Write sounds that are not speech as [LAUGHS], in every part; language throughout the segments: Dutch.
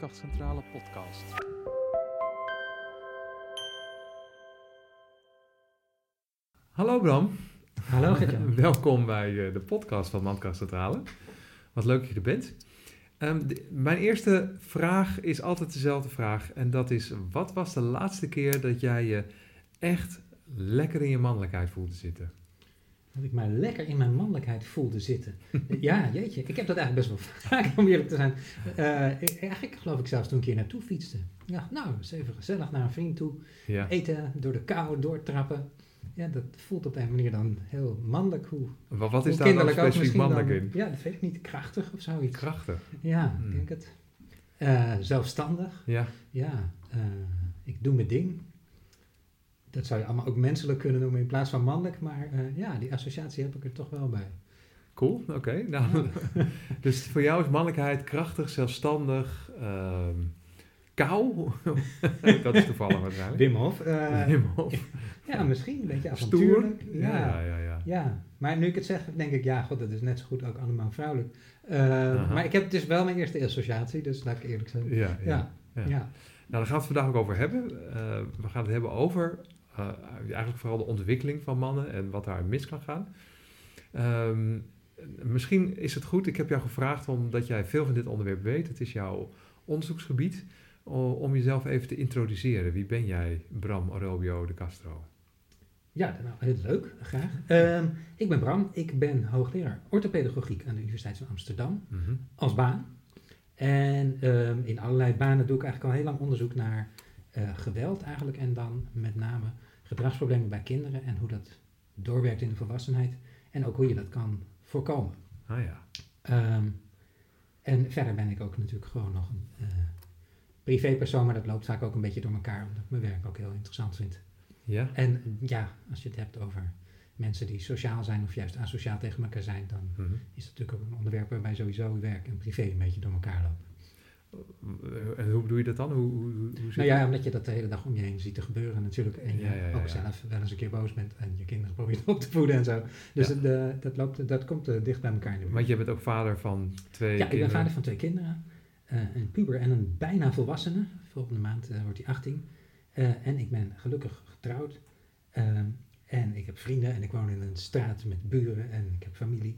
Mandkrachtcentrale podcast. Hallo Bram. Hallo Gertjan. [LAUGHS] Welkom bij eh, de podcast van Mandkrachtcentrale. Wat leuk dat je er bent. Ehm, de- mijn eerste vraag is altijd dezelfde vraag. En dat is, wat was de laatste keer dat jij je echt lekker in je mannelijkheid voelde zitten? Dat ik mij lekker in mijn mannelijkheid voelde zitten. [LAUGHS] ja, jeetje. Ik heb dat eigenlijk best wel [LAUGHS] vaak, om eerlijk te zijn. Eh, ik- eigenlijk geloof ik zelfs toen een keer naartoe fietste. Ja, nou, eens even gezellig naar een vriend toe. Ja. Eten, door de kou, doortrappen. Ja, dat voelt op een manier dan heel mannelijk. Hoe, Wat, wat is daar dan specifiek mannelijk dan. in? Ja, dat weet ik niet. Krachtig of zoiets. Krachtig. Ja, Hmm. ik denk het. Eh, zelfstandig. Ja. Ja, eh, ik doe mijn ding. Dat zou je allemaal ook menselijk kunnen noemen in plaats van mannelijk. Maar eh, ja, die associatie heb ik er toch wel bij. Cool, oké. [LAUGHS] Nou, [LAUGHS] dus voor jou is mannelijkheid krachtig, zelfstandig, ehm kou. [LAUGHS] dat is toevallig waarschijnlijk. Wim Hof. eh, Wim Hof. ja, misschien een beetje avontuurlijk. Ja, ja, Ja, ja. ja. ja. Maar nu ik het zeg, denk ik, ja, god, dat is net zo goed ook allemaal vrouwelijk. Eh. Maar ik heb, het is wel mijn eerste associatie, dus laat ik eerlijk zijn. Ja, ja. Ja. Nou, daar gaan we het vandaag ook over hebben. We gaan het hebben over eh, eigenlijk vooral de ontwikkeling van mannen en wat daar mis kan gaan. Ehm, misschien is het goed, ik heb jou gevraagd omdat jij veel van dit onderwerp weet. Het is jouw onderzoeksgebied. Om jezelf even te introduceren. Wie ben jij, Bram Arobio de Castro? Ja, nou, heel leuk, graag. [LAUGHS] Ehm, ik ben Bram, ik ben hoogleraar orthopedagogiek aan de Universiteit van Amsterdam. Mhm. als baan. En ehm, in allerlei banen doe ik eigenlijk al heel lang onderzoek naar eh, geweld eigenlijk. En dan met name gedragsproblemen bij kinderen en hoe dat doorwerkt in de volwassenheid. En ook hoe je dat kan voorkomen. Ah ja. Ehm, en verder ben ik ook natuurlijk gewoon nog een eh, privépersoon, maar dat loopt vaak ook een beetje door elkaar, omdat ik mijn werk ook heel interessant vind. Ja? En ja, als je het hebt over mensen die sociaal zijn of juist asociaal tegen elkaar zijn, dan Mhm. is het natuurlijk ook een onderwerp waarbij sowieso werk en privé een beetje door elkaar lopen. En hoe bedoel je dat dan? Hoe, hoe, hoe zit Nou ja, dat? omdat je dat de hele dag om je heen ziet te gebeuren natuurlijk. En je Ja, ja, ja, ook zelf wel eens een keer boos bent en je kinderen [LAUGHS] probeert op te voeden en zo. Dus het, eh, dat, loopt, dat komt eh, dicht bij elkaar de buurt. Want jij bent ook vader van twee Ja, ik ben kinderen. vader van twee kinderen. eh, een puber en een bijna volwassene. Volgende maand eh, wordt hij 18. Eh, en ik ben gelukkig getrouwd. En ik heb vrienden en ik woon in een straat met buren en ik heb familie.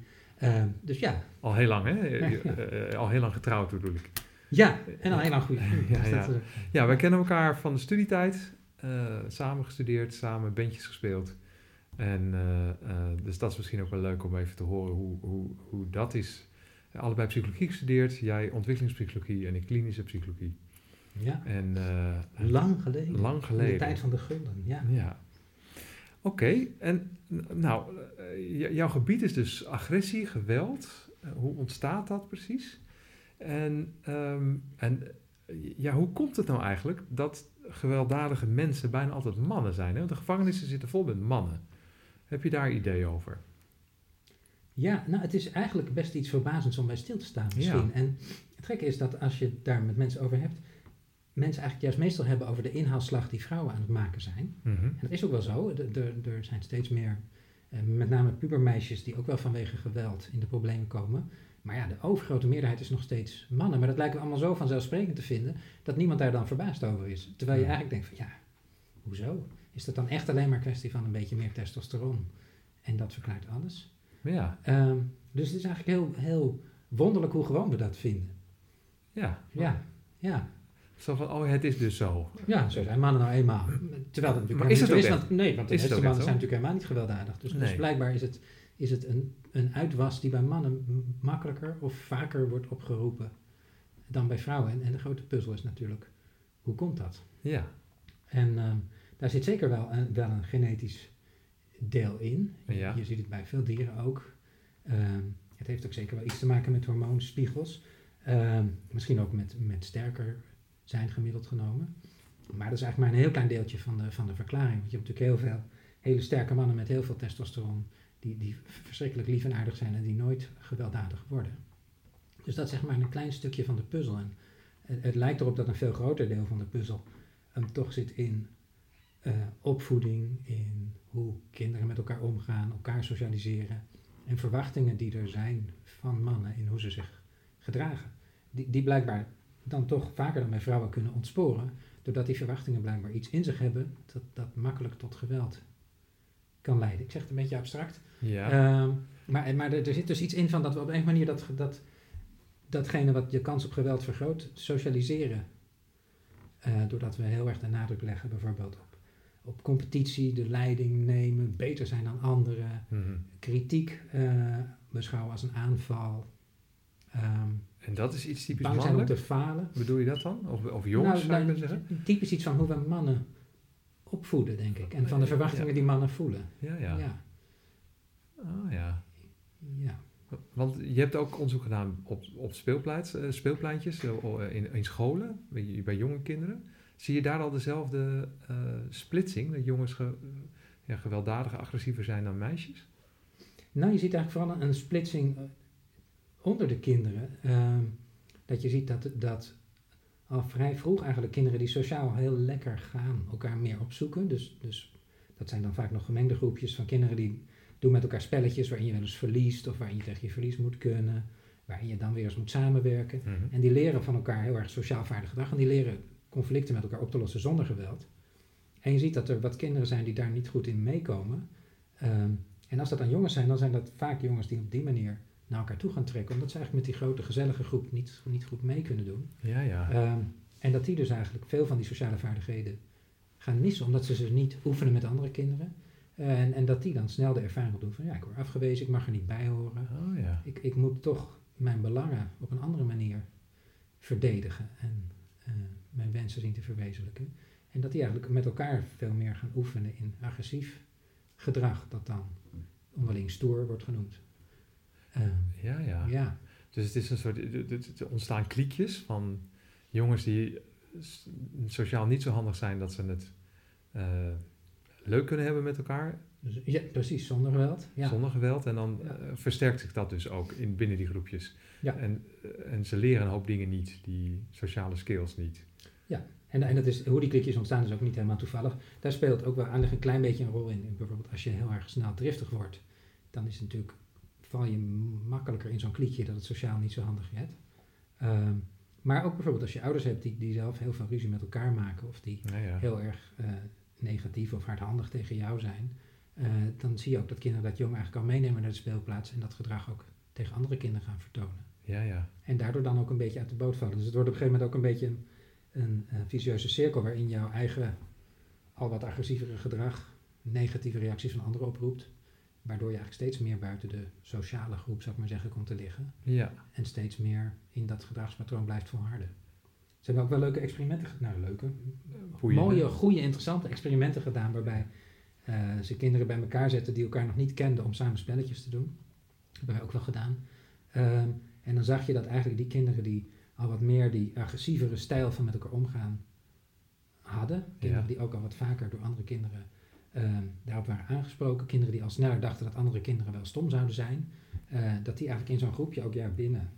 Dus ja, Al heel lang, hè? [LAUGHS] Al heel lang getrouwd bedoel ik. Ja, en al heel lang goede vrienden. Ja, Dus ja. Ja, wij kennen elkaar van de studietijd. eh, samen gestudeerd, samen bandjes gespeeld. En eh, eh, dus dat is misschien ook wel leuk om even te horen hoe, hoe, hoe dat is. Allebei psychologie gestudeerd. Jij ontwikkelingspsychologie en ik klinische psychologie. ja, En lang geleden. lang In geleden. de tijd van de gulden, ja. Ja. Oké, en nou, jouw gebied is dus agressie, geweld. Hoe ontstaat dat precies? En, ehm, en eh, ja, hoe komt het nou eigenlijk dat gewelddadige mensen bijna altijd mannen zijn? Hè? Want de gevangenissen zitten vol met mannen. Heb je daar idee over? Ja, nou, het is eigenlijk best iets verbazends om bij stil te staan misschien. Ja. En het gekke is dat als je het daar met mensen over hebt, mensen eigenlijk juist meestal hebben over de inhaalslag die vrouwen aan het maken zijn. Mhm. En dat is ook wel zo. Er zijn steeds meer, eh, met name pubermeisjes, die ook wel vanwege geweld in de problemen komen. Maar ja, de overgrote meerderheid is nog steeds mannen. Maar dat lijken we allemaal zo vanzelfsprekend te vinden, dat niemand daar dan verbaasd over is. Terwijl je eigenlijk denkt van, ja, hoezo? Is dat dan echt alleen maar kwestie van een beetje meer testosteron? En dat verklaart alles. Ja, Ehm, dus het is eigenlijk heel, heel wonderlijk hoe gewoon we dat vinden. ja. Ja, ja. Zo van, oh, het is dus zo. Ja, zo zijn mannen nou eenmaal. Terwijl dat natuurlijk Maar is het Want, nee, want de meeste mannen zijn natuurlijk helemaal niet gewelddadig. Dus, dus blijkbaar is het, is het een, een uitwas die bij mannen makkelijker of vaker wordt opgeroepen dan bij vrouwen. En, en de grote puzzel is natuurlijk, hoe komt dat? Ja, En ehm, daar zit zeker wel een, wel een genetisch deel in. Je, Ja. je ziet het bij veel dieren ook. Ehm, het heeft ook zeker wel iets te maken met hormoonspiegels. Ehm, misschien ook met, met sterker zijn gemiddeld genomen. Maar dat is eigenlijk maar een heel klein deeltje van de, van de verklaring. Want je hebt natuurlijk heel veel hele sterke mannen met heel veel testosteron. Die, die verschrikkelijk lief en aardig zijn en die nooit gewelddadig worden. Dus dat is zeg maar een klein stukje van de puzzel. En het, het lijkt erop dat een veel groter deel van de puzzel toch zit in eh, opvoeding, in hoe kinderen met elkaar omgaan, elkaar socialiseren. En verwachtingen die er zijn van mannen in hoe ze zich gedragen. Die, die blijkbaar dan toch vaker dan bij vrouwen kunnen ontsporen, doordat die verwachtingen blijkbaar iets in zich hebben dat, dat makkelijk tot geweld kan leiden. Ik zeg het een beetje abstract. Ja. Ehm, maar maar er, er zit dus iets in van dat we op een manier dat, dat, datgene wat je kans op geweld vergroot, socialiseren. Eh, doordat we heel erg de nadruk leggen bijvoorbeeld op, op competitie, de leiding nemen, beter zijn dan anderen, Mhm. kritiek eh, beschouwen als een aanval, ehm, En dat is iets typisch bang zijn om mannelijk? te falen. Bedoel je dat dan? Of, of jongens, zou je nou, zeggen? typisch iets van hoe we mannen opvoeden, denk ik. En van de Ja. verwachtingen die mannen voelen. Ja, ja. ja. Oh, ja. ja. Want je hebt ook onderzoek gedaan op, op speelplaats, eh, speelpleintjes eh, in, in scholen, bij, bij jonge kinderen. Zie je daar al dezelfde eh, splitsing, dat jongens ge- ja, gewelddadiger, agressiever zijn dan meisjes? Nou, je ziet eigenlijk vooral een splitsing eh, onder de kinderen. Ehm, dat je ziet dat, dat al vrij vroeg eigenlijk kinderen die sociaal heel lekker gaan, elkaar meer opzoeken. Dus, dus dat zijn dan vaak nog gemengde groepjes van kinderen die doen met elkaar spelletjes waarin je wel eens verliest of waarin je tegen je verlies moet kunnen. Waarin je dan weer eens moet samenwerken. Mhm. En die leren van elkaar heel erg sociaal vaardig gedrag. En die leren conflicten met elkaar op te lossen zonder geweld. En je ziet dat er wat kinderen zijn die daar niet goed in meekomen. Ehm, en als dat dan jongens zijn, dan zijn dat vaak jongens die op die manier naar elkaar toe gaan trekken. Omdat ze eigenlijk met die grote gezellige groep niet, niet goed mee kunnen doen. Ja, ja. Ehm, en dat die dus eigenlijk veel van die sociale vaardigheden gaan missen. Omdat ze ze niet oefenen met andere kinderen. En, en dat die dan snel de ervaring doen van ja, ik word afgewezen, ik mag er niet bij horen. Oh ja. Ik, ik moet toch mijn belangen op een andere manier verdedigen en eh, mijn wensen zien te verwezenlijken. En dat die eigenlijk met elkaar veel meer gaan oefenen in agressief gedrag, dat dan onderling stoer wordt genoemd. Eh, Ja, ja. ja. Dus het is een soort, er- ontstaan kliekjes van jongens die sociaal niet zo handig zijn dat ze het eh, leuk kunnen hebben met elkaar, Dus, ja, precies, zonder geweld. Ja. zonder geweld. En dan Ja. eh, versterkt zich dat dus ook in, binnen die groepjes. Ja. En, en ze leren een hoop dingen niet, die sociale skills niet. En, en dat is, hoe die klikjes ontstaan is ook niet helemaal toevallig. Daar speelt ook wel aardig een klein beetje een rol in. Bijvoorbeeld als je heel erg snel driftig wordt, dan is het natuurlijk, val je makkelijker in zo'n kliekje dat het sociaal niet zo handig gaat. Ehm, maar ook bijvoorbeeld als je ouders hebt die, die zelf heel veel ruzie met elkaar maken of die Ja, ja. heel erg eh, negatief of hardhandig tegen jou zijn, eh, dan zie je ook dat kinderen dat jong eigenlijk al meenemen naar de speelplaats en dat gedrag ook tegen andere kinderen gaan vertonen. ja, ja. En daardoor dan ook een beetje uit de boot vallen. Dus het wordt op een gegeven moment ook een beetje een, een, eh, vicieuze cirkel waarin jouw eigen al wat agressievere gedrag negatieve reacties van anderen oproept. Waardoor je eigenlijk steeds meer buiten de sociale groep, zou ik maar zeggen, komt te liggen. Ja, En steeds meer in dat gedragspatroon blijft volharden. Ze hebben ook wel leuke experimenten gedaan. Nou, leuke. Boeiende. Mooie, goede, interessante experimenten gedaan. Waarbij eh, ze kinderen bij elkaar zetten die elkaar nog niet kenden om samen spelletjes te doen. Dat hebben wij ook wel gedaan. Ehm, en dan zag je dat eigenlijk die kinderen die al wat meer die agressievere stijl van met elkaar omgaan hadden. Kinderen Ja. die ook al wat vaker door andere kinderen daarop waren aangesproken. Kinderen die al sneller dachten dat andere kinderen wel stom zouden zijn. eh, dat die eigenlijk in zo'n groepje ook ja, binnen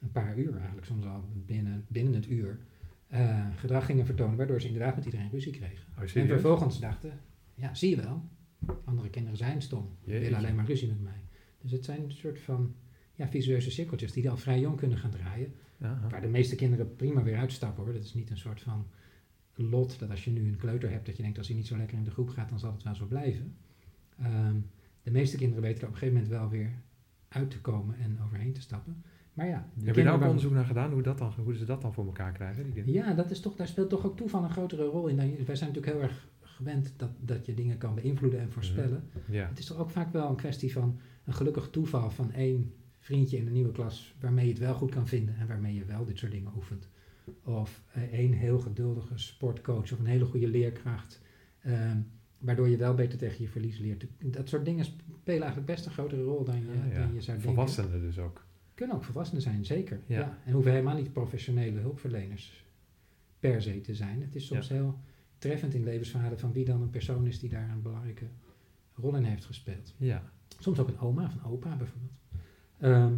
een paar uur, eigenlijk soms al binnen, binnen het uur, eh, gedrag gingen vertonen. Waardoor ze inderdaad met iedereen ruzie kregen. oh, En vervolgens dachten, ja, zie je wel, andere kinderen zijn stom, Jeetje. willen alleen maar ruzie met mij. Dus het zijn een soort van ja, visueuze cirkeltjes die al vrij jong kunnen gaan draaien. Aha. Waar de meeste kinderen prima weer uitstappen hoor. Dat is niet een soort van lot dat als je nu een kleuter hebt, dat je denkt als hij niet zo lekker in de groep gaat, dan zal het wel zo blijven. Ehm, de meeste kinderen weten er op een gegeven moment wel weer uit te komen en overheen te stappen. Maar ja, de Heb je daar ook onderzoek naar gedaan, hoe, dat dan, hoe ze dat dan voor elkaar krijgen? Die ja, dat is toch, daar speelt toch ook toeval een grotere rol in. Wij zijn natuurlijk heel erg gewend dat, dat je dingen kan beïnvloeden en voorspellen. Ja. Het is toch ook vaak wel een kwestie van een gelukkig toeval van één vriendje in een nieuwe klas waarmee je het wel goed kan vinden en waarmee je wel dit soort dingen oefent. Of eh, één heel geduldige sportcoach of een hele goede leerkracht, ehm, waardoor je wel beter tegen je verlies leert. Dat soort dingen spelen eigenlijk best een grotere rol dan je, ja. dan je zou denken. Volwassenen dus ook. Kunnen ook volwassenen zijn, zeker. Ja. Ja. En hoeven helemaal niet professionele hulpverleners per se te zijn. Het is soms heel treffend in levensverhalen van wie dan een persoon is die daar een belangrijke rol in heeft gespeeld. Ja. Soms ook een oma of een opa bijvoorbeeld. Ehm,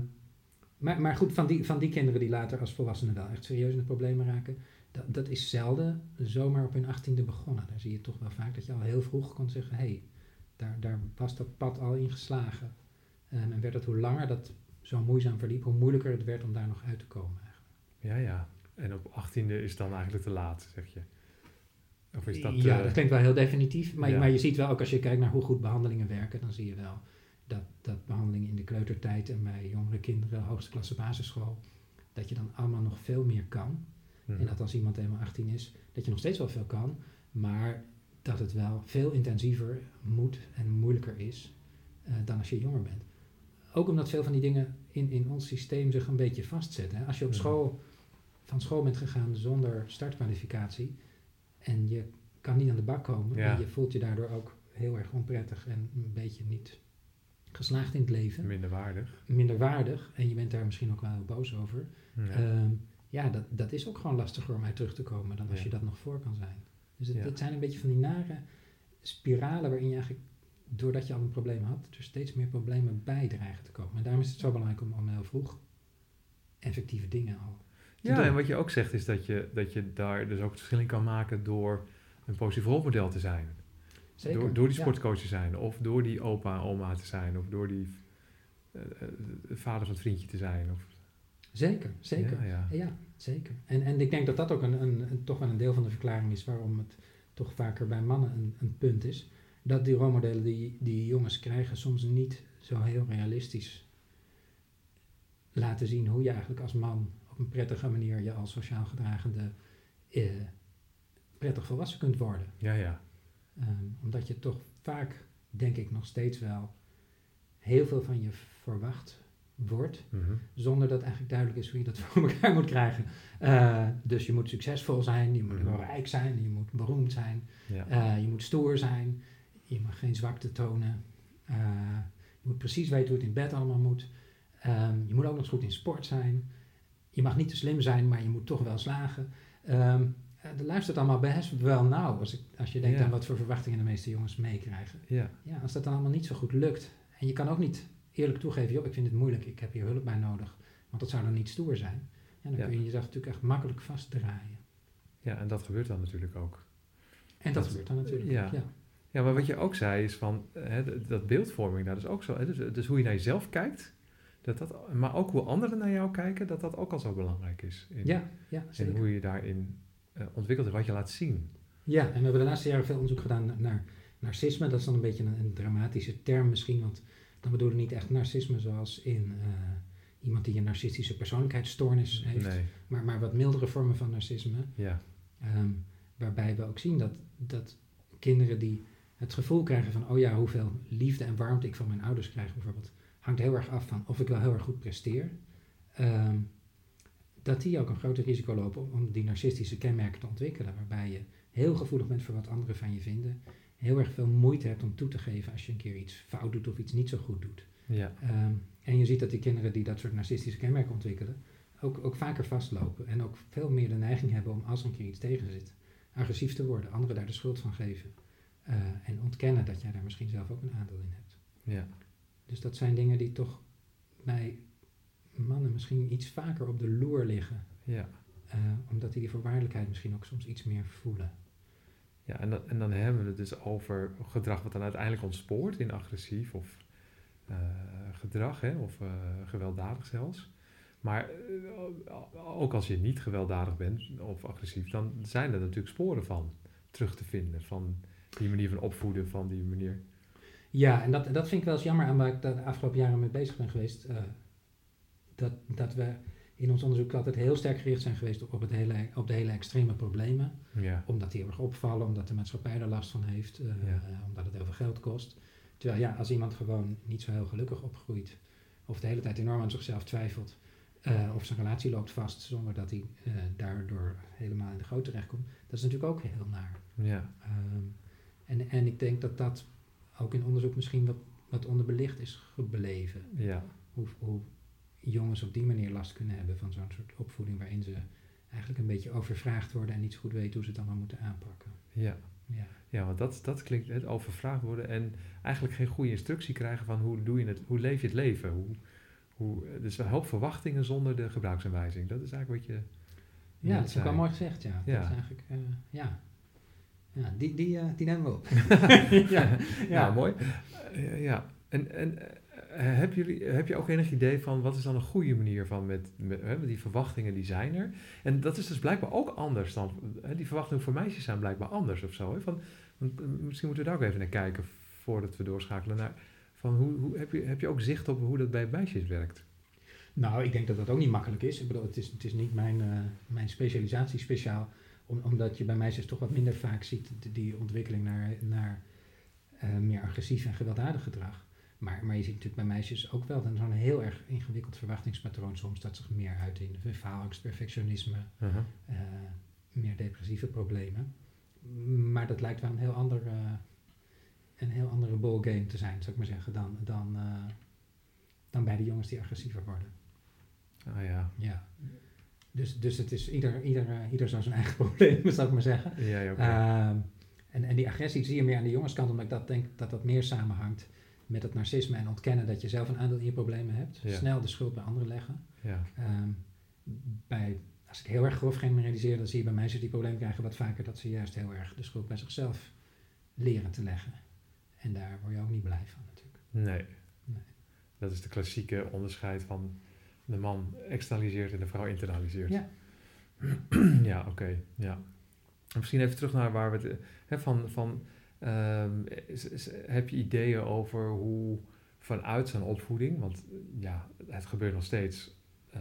maar, maar goed, van die, van die kinderen die later als volwassenen wel echt serieus in de problemen raken, dat, dat is zelden zomaar op hun achttiende begonnen. Daar zie je toch wel vaak dat je al heel vroeg kon zeggen, hé, hey, daar, daar was dat pad al in geslagen. Ehm, en werd het hoe langer dat zo moeizaam verliep, hoe moeilijker het werd om daar nog uit te komen. eigenlijk. Ja, ja. En op 18e is dan eigenlijk te laat, zeg je. Of is dat... ja, eh, dat klinkt wel heel definitief. Maar, ja. maar je ziet wel, ook als je kijkt naar hoe goed behandelingen werken, dan zie je wel dat, dat behandelingen in de kleutertijd en bij jongere kinderen, hoogste klasse basisschool, dat je dan allemaal nog veel meer kan. mhm. En dat als iemand eenmaal 18 is, dat je nog steeds wel veel kan, maar dat het wel veel intensiever moet en moeilijker is eh, dan als je jonger bent. Ook omdat veel van die dingen in, in ons systeem zich een beetje vastzetten. hè. Als je op Mhm. school van school bent gegaan zonder startkwalificatie en je kan niet aan de bak komen Ja. en je voelt je daardoor ook heel erg onprettig en een beetje niet geslaagd in het leven, Minder waardig. minder waardig en je bent daar misschien ook wel heel boos over. Ja. Ehm, ja, dat, dat is ook gewoon lastiger om uit terug te komen dan als Ja. je dat nog voor kan zijn. Dus het, Ja. het zijn een beetje van die nare spiralen waarin je eigenlijk, doordat je al een probleem had, er steeds meer problemen bij dreigen te komen. En daarom is het zo belangrijk om, om heel vroeg effectieve dingen al te Ja, doen. en wat je ook zegt is dat je, dat je daar dus ook het verschil in kan maken door een positief rolmodel te zijn. Zeker. Door, door die sportcoach te zijn, of door die opa en oma te zijn, of door die eh, eh, vader van het vriendje te zijn. Of, Zeker, zeker. Ja, ja. Ja, zeker. En, en ik denk dat dat ook een, een, een- toch wel een deel van de verklaring is waarom het toch vaker bij mannen een, een punt is. Dat die rolmodellen die, die jongens krijgen soms niet zo heel realistisch laten zien hoe je eigenlijk als man op een prettige manier je als sociaal gedragende eh, prettig volwassen kunt worden. ja, ja. Ehm, omdat je toch vaak, denk ik nog steeds wel, heel veel van je verwacht wordt Mhm. zonder dat eigenlijk duidelijk is hoe je dat [LAUGHS] voor elkaar moet krijgen. Eh, dus je moet succesvol zijn, je moet wel rijk zijn, je moet beroemd zijn, ja. eh, je moet stoer zijn, je mag geen zwakte tonen, eh, je moet precies weten hoe het in bed allemaal moet. Ehm, je moet ook nog goed in sport zijn. Je mag niet te slim zijn, maar je moet toch wel slagen. Ehm dat luistert allemaal best wel nauw als, ik, als je denkt Ja. aan wat voor verwachtingen de meeste jongens meekrijgen. ja. Ja, als dat dan allemaal niet zo goed lukt. En je kan ook niet eerlijk toegeven, joh, ik vind het moeilijk, ik heb hier hulp bij nodig. Want dat zou dan niet stoer zijn. Ja, dan Ja. kun je jezelf natuurlijk echt makkelijk vastdraaien. ja, en dat gebeurt dan natuurlijk ook. En dat, Dat- gebeurt dan natuurlijk. ja. ook, ja. Ja, maar wat je ook zei is van hè, dat- beeldvorming, dat is ook zo. Hè, dus, dus hoe je naar jezelf kijkt, dat dat, maar ook hoe anderen naar jou kijken, dat dat ook al zo belangrijk is. In, Ja, ja, En zeker. hoe je daarin ontwikkelt en wat je laat zien. Ja, en we hebben de laatste jaren veel onderzoek gedaan naar narcisme. Dat is dan een beetje een, een dramatische term misschien, want dan bedoelen we niet echt narcisme zoals in eh, iemand die een narcistische persoonlijkheidsstoornis heeft, Nee, maar, maar wat mildere vormen van narcisme. ja. Ehm, waarbij we ook zien dat, dat kinderen die het gevoel krijgen van, oh ja, hoeveel liefde en warmte ik van mijn ouders krijg bijvoorbeeld, hangt heel erg af van of ik wel heel erg goed presteer. Ehm, dat die ook een groter risico lopen om, die narcistische kenmerken te ontwikkelen, waarbij je heel gevoelig bent voor wat anderen van je vinden, heel erg veel moeite hebt om toe te geven als je een keer iets fout doet of iets niet zo goed doet. Ja, Ehm, en je ziet dat die kinderen die dat soort narcistische kenmerken ontwikkelen, ook, ook vaker vastlopen. En ook veel meer de neiging hebben om als er een keer iets tegen zit, agressief te worden, anderen daar de schuld van geven. Eh, en ontkennen dat jij daar misschien zelf ook een aandeel in hebt. ja, Dus dat zijn dingen die toch bij mannen misschien iets vaker op de loer liggen. ja. eh, omdat die die voorwaardelijkheid misschien ook soms iets meer voelen. ja en, dan, en dan hebben we het dus over gedrag wat dan uiteindelijk ontspoort in agressief of eh, gedrag, hè, of eh, gewelddadig zelfs. Maar ook als je niet gewelddadig bent of agressief, dan zijn er natuurlijk sporen van terug te vinden. Van die manier van opvoeden, van die manier. Ja, en dat, dat vind ik wel eens jammer aan waar ik de afgelopen jaren mee bezig ben geweest. Dat, dat we in ons onderzoek altijd heel sterk gericht zijn geweest op, het hele, op de hele extreme problemen. Ja, Omdat die heel erg opvallen, omdat de maatschappij er last van heeft, eh, Ja. eh, omdat het heel veel geld kost. Terwijl ja, als iemand gewoon niet zo heel gelukkig opgroeit, of de hele tijd enorm aan zichzelf twijfelt, eh, of zijn relatie loopt vast zonder dat hij daardoor helemaal in de goot terechtkomt, dat is natuurlijk ook heel naar. ja, Ehm, en, en ik denk dat dat ook in onderzoek misschien wat, wat onderbelicht is gebleven. ja, Hoe, hoe jongens op die manier last kunnen hebben van zo'n soort opvoeding waarin ze eigenlijk een beetje overvraagd worden en niet zo goed weten hoe ze het allemaal moeten aanpakken. ja. Ja, Ja, want dat, dat klinkt het overvraagd worden en eigenlijk geen goede instructie krijgen van hoe, doe je het, hoe leef je het leven. Hoe, hoe, dus een hoop verwachtingen zonder de gebruiksaanwijzing. Dat is eigenlijk wat je. ja dat is ook wel mooi gezegd, ja. Ja. Dat is eigenlijk, eh, ja. Ja, die, die, eh, die nemen we op. [LAUGHS] [LAUGHS] ja, Ja, ja. mooi. Eh, ja, en, en heb, jullie, heb je ook enig idee van wat is dan een goede manier van met, met die verwachtingen die zijn er? En dat is dus blijkbaar ook anders dan, hè, die verwachtingen voor meisjes zijn blijkbaar anders of zo. Hè? Van, misschien moeten we daar ook even naar kijken voordat we doorschakelen naar, van hoe, hoe, heb, je, heb je ook zicht op hoe dat bij meisjes werkt? Nou, ik denk dat dat ook niet makkelijk is. Ik bedoel, het is, het is niet mijn, uh, mijn specialisatie speciaal, omdat je bij meisjes toch wat minder vaak ziet die ontwikkeling naar, naar meer agressief en gewelddadig gedrag. Maar, maar je ziet natuurlijk bij meisjes ook wel zo'n heel erg ingewikkeld verwachtingspatroon soms dat zich meer uit in faalangst, perfectionisme, uh -huh. uh, meer depressieve problemen. Maar dat lijkt wel een heel ander, uh, een heel andere ballgame te zijn, zou ik maar zeggen, dan, dan, dan bij de jongens die agressiever worden. Ah ja. Ja. Dus, dus het is ieder, ieder, ieder zo zijn eigen [LAUGHS] probleem, zou ik maar zeggen. Ja, ja, okay. Ehm, en, en die agressie zie je meer aan de jongenskant, omdat ik dat denk dat dat meer samenhangt met het narcisme en ontkennen dat je zelf een aandeel in je problemen hebt. Ja. Snel de schuld bij anderen leggen. Ja. Um, bij, als ik heel erg grof generaliseer, dan zie je bij meisjes die problemen krijgen wat vaker dat ze juist heel erg de schuld bij zichzelf leren te leggen. En daar word je ook niet blij van natuurlijk. Nee. Nee. Dat is de klassieke onderscheid van de man externaliseert en de vrouw internaliseert. Ja. [CLEARS THROAT] ja, oké. ja. Misschien even terug naar waar we het hè, van, van um, is, is, heb je ideeën over hoe vanuit zijn opvoeding, want ja, het gebeurt nog steeds, uh,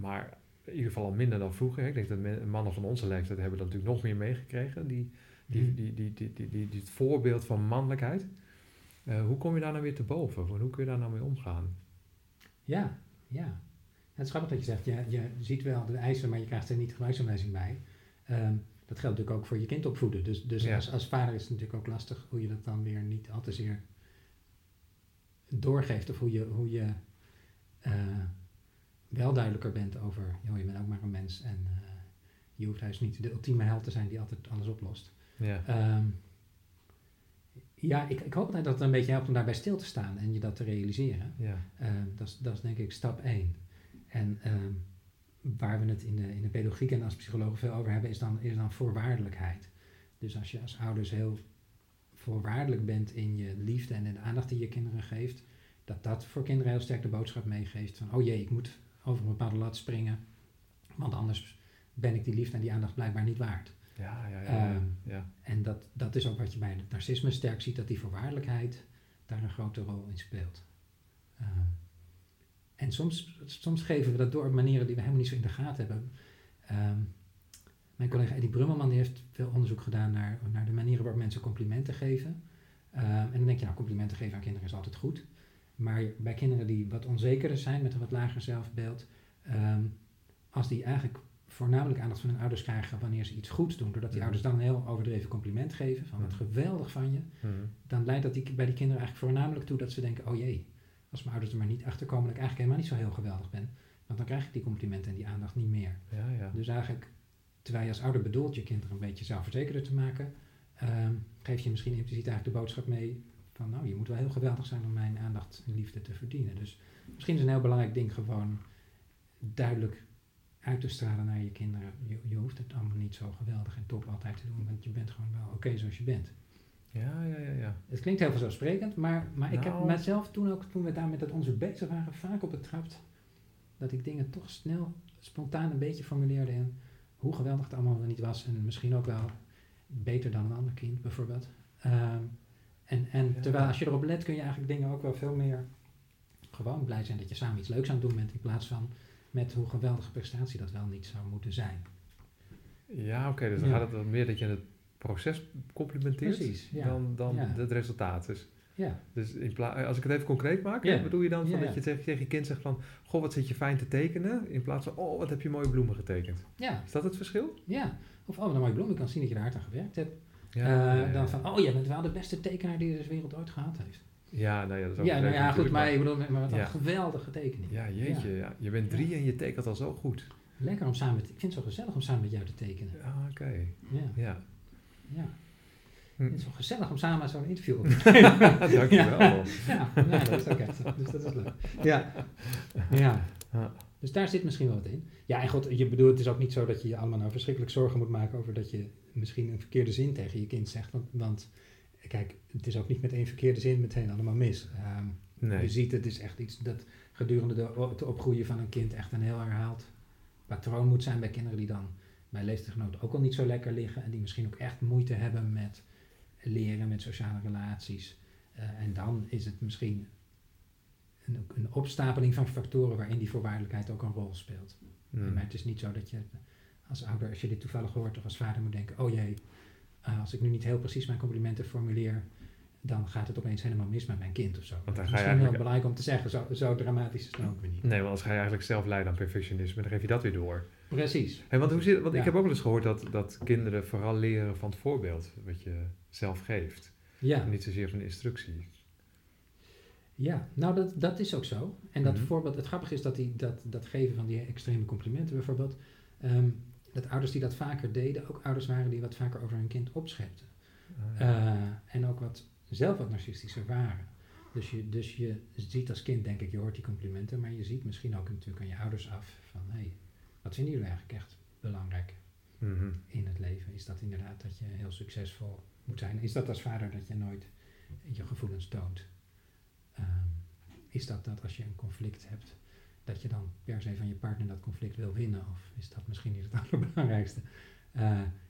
maar in ieder geval al minder dan vroeger. Ik denk dat men, mannen van onze leeftijd hebben dat natuurlijk nog meer meegekregen, die, die, Mhm. die, die, die, die, die, die, het voorbeeld van mannelijkheid. Uh, hoe kom je daar nou weer te boven? Hoe kun je daar nou mee omgaan? Ja, ja. Het is grappig dat je zegt, je, je ziet wel de eisen, maar je krijgt er niet gebruiksaanwijzing bij. Um, dat geldt natuurlijk ook voor je kind opvoeden. Dus, dus Ja. als, als vader is het natuurlijk ook lastig hoe je dat dan weer niet al te zeer doorgeeft. Of hoe je, hoe je eh, wel duidelijker bent over, joh, je bent ook maar een mens. En eh, je hoeft juist niet de ultieme held te zijn die altijd alles oplost. Ja, Ehm, ja, ik, ik hoop dat het een beetje helpt om daarbij stil te staan en je dat te realiseren. ja, Ehm, dat, is, dat is denk ik stap één. En ehm, waar we het in de, in de pedagogiek en als psychologen veel over hebben, is dan, is dan voorwaardelijkheid. Dus als je als ouders heel voorwaardelijk bent in je liefde en in de aandacht die je kinderen geeft, dat dat voor kinderen heel sterk de boodschap meegeeft van, oh jee, ik moet over een bepaalde lat springen, want anders ben ik die liefde en die aandacht blijkbaar niet waard. ja, ja, ja, ja, Ehm, ja. En dat, dat is ook wat je bij het narcisme sterk ziet, dat die voorwaardelijkheid daar een grote rol in speelt. Ehm, en soms, soms geven we dat door op manieren die we helemaal niet zo in de gaten hebben. Ehm, mijn collega Eddie Brummelman die heeft veel onderzoek gedaan naar, naar de manieren waarop mensen complimenten geven. Ehm, en dan denk je, nou, complimenten geven aan kinderen is altijd goed. Maar bij kinderen die wat onzekerder zijn, met een wat lager zelfbeeld, ehm, als die eigenlijk voornamelijk aandacht van hun ouders krijgen wanneer ze iets goeds doen, doordat die Mhm. ouders dan een heel overdreven compliment geven, van wat Mhm. geweldig van je, Mhm. dan leidt dat die, bij die kinderen eigenlijk voornamelijk toe dat ze denken, oh jee, als mijn ouders er maar niet achter komen dat ik eigenlijk helemaal niet zo heel geweldig ben, want dan krijg ik die complimenten en die aandacht niet meer. ja, ja. Dus eigenlijk, terwijl je als ouder bedoelt je kinderen een beetje zelfverzekerder te maken, ehm, geef je misschien impliciet eigenlijk de boodschap mee van, nou, je moet wel heel geweldig zijn om mijn aandacht en liefde te verdienen. Dus misschien is een heel belangrijk ding gewoon duidelijk uit te stralen naar je kinderen. Je, je hoeft het allemaal niet zo geweldig en top altijd te doen, want je bent gewoon wel oké zoals je bent. Ja, ja, ja, ja. Het klinkt heel vanzelfsprekend, maar, maar ik heb Nou. mezelf toen ook, toen we daar met dat onderzoek bezig waren, vaak op betrapt dat ik dingen toch snel, spontaan een beetje formuleerde in hoe geweldig het allemaal wel niet was en misschien ook wel beter dan een ander kind bijvoorbeeld. Ehm, en en Ja. terwijl als je erop let kun je eigenlijk dingen ook wel veel meer gewoon blij zijn dat je samen iets leuks aan het doen bent in plaats van met hoe geweldige prestatie dat wel niet zou moeten zijn. Ja, oké, dus dan Ja. gaat het wat meer dat je het proces complimenteert Precies, ja. dan, dan Ja. het resultaat. Dus, Ja, dus in pla- als ik het even concreet maak, Ja. bedoel je dan van dat je tegen, tegen je kind zegt van, goh, wat zit je fijn te tekenen, in plaats van, oh, wat heb je mooie bloemen getekend. ja, Is dat het verschil? ja. Of oh, wat een mooie bloem, ik kan zien dat je er hard aan gewerkt hebt. Eh. Dan van, oh, jij bent wel de beste tekenaar die de wereld ooit gehad heeft. Ja, nou ja, dat is ook Ja, nou ja, goed, maar ik bedoel, maar wat een Ja. geweldige tekening. Ja, jeetje, ja. je bent drie en je tekent al zo goed. Lekker om samen met, ik vind het zo gezellig om samen met jou te tekenen. Ja, oké. Ja, Ja. Ja. Hm. Het is zo gezellig om samen zo'n interview op [LAUGHS] te nemen. Dankjewel. Ja, ja, ja, dat is ook echt. Dus dat is leuk. Ja. ja. Dus daar zit misschien wel wat in. Ja, en goed, je bedoelt, het is ook niet zo dat je je allemaal nou verschrikkelijk zorgen moet maken over dat je misschien een verkeerde zin tegen je kind zegt. Want, want kijk, het is ook niet met één verkeerde zin meteen allemaal mis. Ehm, Nee. Je ziet, het is echt iets dat gedurende de, het opgroeien van een kind echt een heel herhaald patroon moet zijn bij kinderen die dan bij leeftijdsgenoten ook al niet zo lekker liggen en die misschien ook echt moeite hebben met leren, met sociale relaties. Eh, en dan is het misschien een, een opstapeling van factoren waarin die voorwaardelijkheid ook een rol speelt. Mm. Maar het is niet zo dat je als ouder, als je dit toevallig hoort of als vader moet denken, oh jee, eh, als ik nu niet heel precies mijn complimenten formuleer, dan gaat het opeens helemaal mis met mijn kind of zo. dan dat ga je misschien eigenlijk- belangrijk om te zeggen, zo, zo dramatisch is het ook weer niet. Nee, want anders ga je eigenlijk zelf leiden aan perfectionisme. Dan geef je dat weer door. Precies. Hey, want hoe zit, want Ja. ik heb ook wel eens gehoord dat, dat kinderen vooral leren van het voorbeeld wat je zelf geeft. Ja, En niet zozeer van de instructie. ja. nou dat, dat is ook zo. En dat Mhm. voorbeeld, het grappige is dat, die, dat dat geven van die extreme complimenten bijvoorbeeld, ehm, dat ouders die dat vaker deden, ook ouders waren die wat vaker over hun kind opschepten. Ah, ja. Eh, en ook wat, zelf wat narcistischer waren. Dus je, dus je ziet als kind, denk ik, je hoort die complimenten, maar je ziet misschien ook natuurlijk aan je ouders af van, hé, hey, wat vinden jullie eigenlijk echt belangrijk Mhm. in het leven? Is dat inderdaad dat je heel succesvol moet zijn? Is dat als vader dat je nooit je gevoelens toont? Ehm, is dat dat als je een conflict hebt, dat je dan per se van je partner dat conflict wil winnen? Of is dat misschien niet het [LAUGHS] allerbelangrijkste? Eh,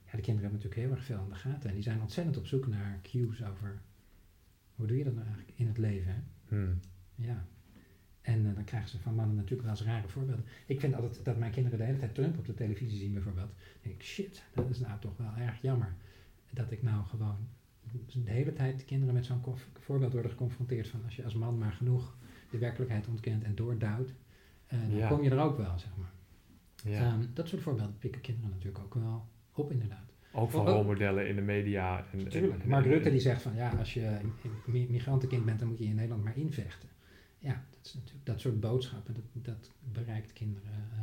ja, de kinderen hebben natuurlijk heel erg veel aan de gaten. En die zijn ontzettend op zoek naar cues over hoe doe je dat nou eigenlijk in het leven. Hè? Hmm. Ja. En eh, dan krijgen ze van mannen natuurlijk wel eens rare voorbeelden. Ik vind altijd dat mijn kinderen de hele tijd Trump op de televisie zien bijvoorbeeld. Dan denk ik, shit, dat is nou toch wel erg jammer. Dat ik nou gewoon de hele tijd de kinderen met zo'n voorbeeld worden geconfronteerd van als je als man maar genoeg de werkelijkheid ontkent en doorduwt, eh, dan Ja. kom je er ook wel, zeg maar. Ja. Ehm, dat soort voorbeelden pikken kinderen natuurlijk ook wel op, inderdaad. Ook van oh, oh. rolmodellen in de media. En, Tuurlijk. en- Mark en- Rutte die zegt van ja, als je migrantenkind bent, dan moet je in Nederland maar invechten. Ja, dat, is natuurlijk, dat soort boodschappen, dat, dat bereikt kinderen eh,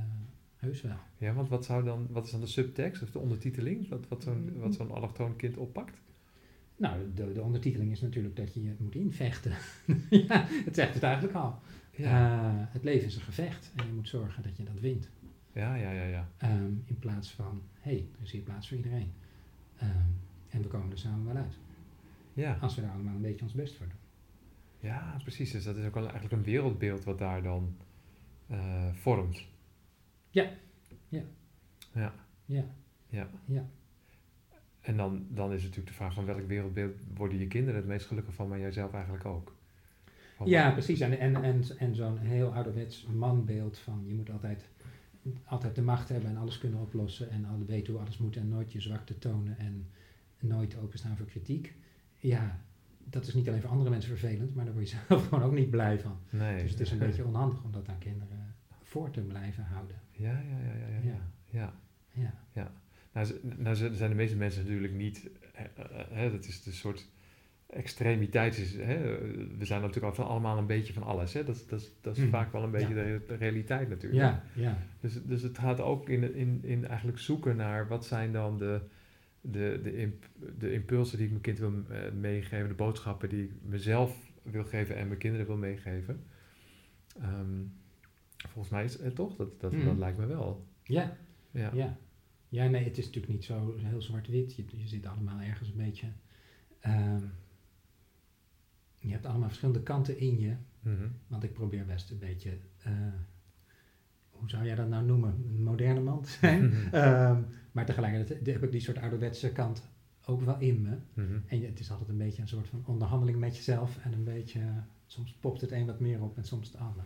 heus wel. Ja, want wat, zou dan, wat is dan de subtekst of de ondertiteling? Wat, wat zo'n Mm. wat zo'n allochtoon kind oppakt? Nou, de, de ondertiteling is natuurlijk dat je je moet invechten. [LAUGHS] ja, het zegt het eigenlijk al. Eh, het leven is een gevecht en je moet zorgen dat je dat wint. Ja, ja, ja, ja. Ehm, in plaats van, hé, hey, er is hier plaats voor iedereen. Ehm, en we komen er samen wel uit. Ja, Als we daar allemaal een beetje ons best voor doen. ja, precies. Dus dat is ook wel eigenlijk een wereldbeeld wat daar dan eh, vormt. Ja. Ja. Ja. Ja. Ja. Ja. En dan, dan is natuurlijk de vraag van welk wereldbeeld worden je kinderen het meest gelukkig van, maar jijzelf eigenlijk ook. Van Ja, precies. En, en, en, en zo'n heel ouderwets manbeeld van je moet altijd, altijd de macht hebben en alles kunnen oplossen en alle weten hoe alles moet en nooit je zwakte tonen en nooit openstaan voor kritiek. Ja, dat is niet alleen voor andere mensen vervelend, maar daar word je [LAUGHS] zelf gewoon ook niet blij van. Nee. Dus het is een [LAUGHS] beetje onhandig om dat aan kinderen voor te blijven houden. Ja, ja, ja, ja, ja. ja. ja. Ja, Nou, ze- nou ze- zijn de meeste mensen natuurlijk niet, hè, eh, hè, dat is de soort extremiteit. Is, hè, we zijn natuurlijk allemaal een beetje van alles. Hè. Dat, dat, dat is Mhm. vaak wel een beetje Ja. de, de realiteit natuurlijk. ja, ja. Dus, dus het gaat ook in, in, in eigenlijk zoeken naar wat zijn dan de, de, de, imp- de impulsen die ik mijn kind wil eh, meegeven, de boodschappen die ik mezelf wil geven en mijn kinderen wil meegeven. Ehm, volgens mij is het toch, dat, dat, dat lijkt me wel. ja. Ja. Ja. ja, nee, het is natuurlijk niet zo heel zwart-wit. Je, je zit allemaal ergens een beetje. ehm, je hebt allemaal verschillende kanten in je. Mhm. Want ik probeer best een beetje. eh, hoe zou jij dat nou noemen? Een moderne man te zijn. [LAUGHS] Ehm, maar tegelijkertijd heb ik die soort ouderwetse kant ook wel in me. Mhm. En het is altijd een beetje een soort van onderhandeling met jezelf. En een beetje. soms popt het een wat meer op en soms het ander.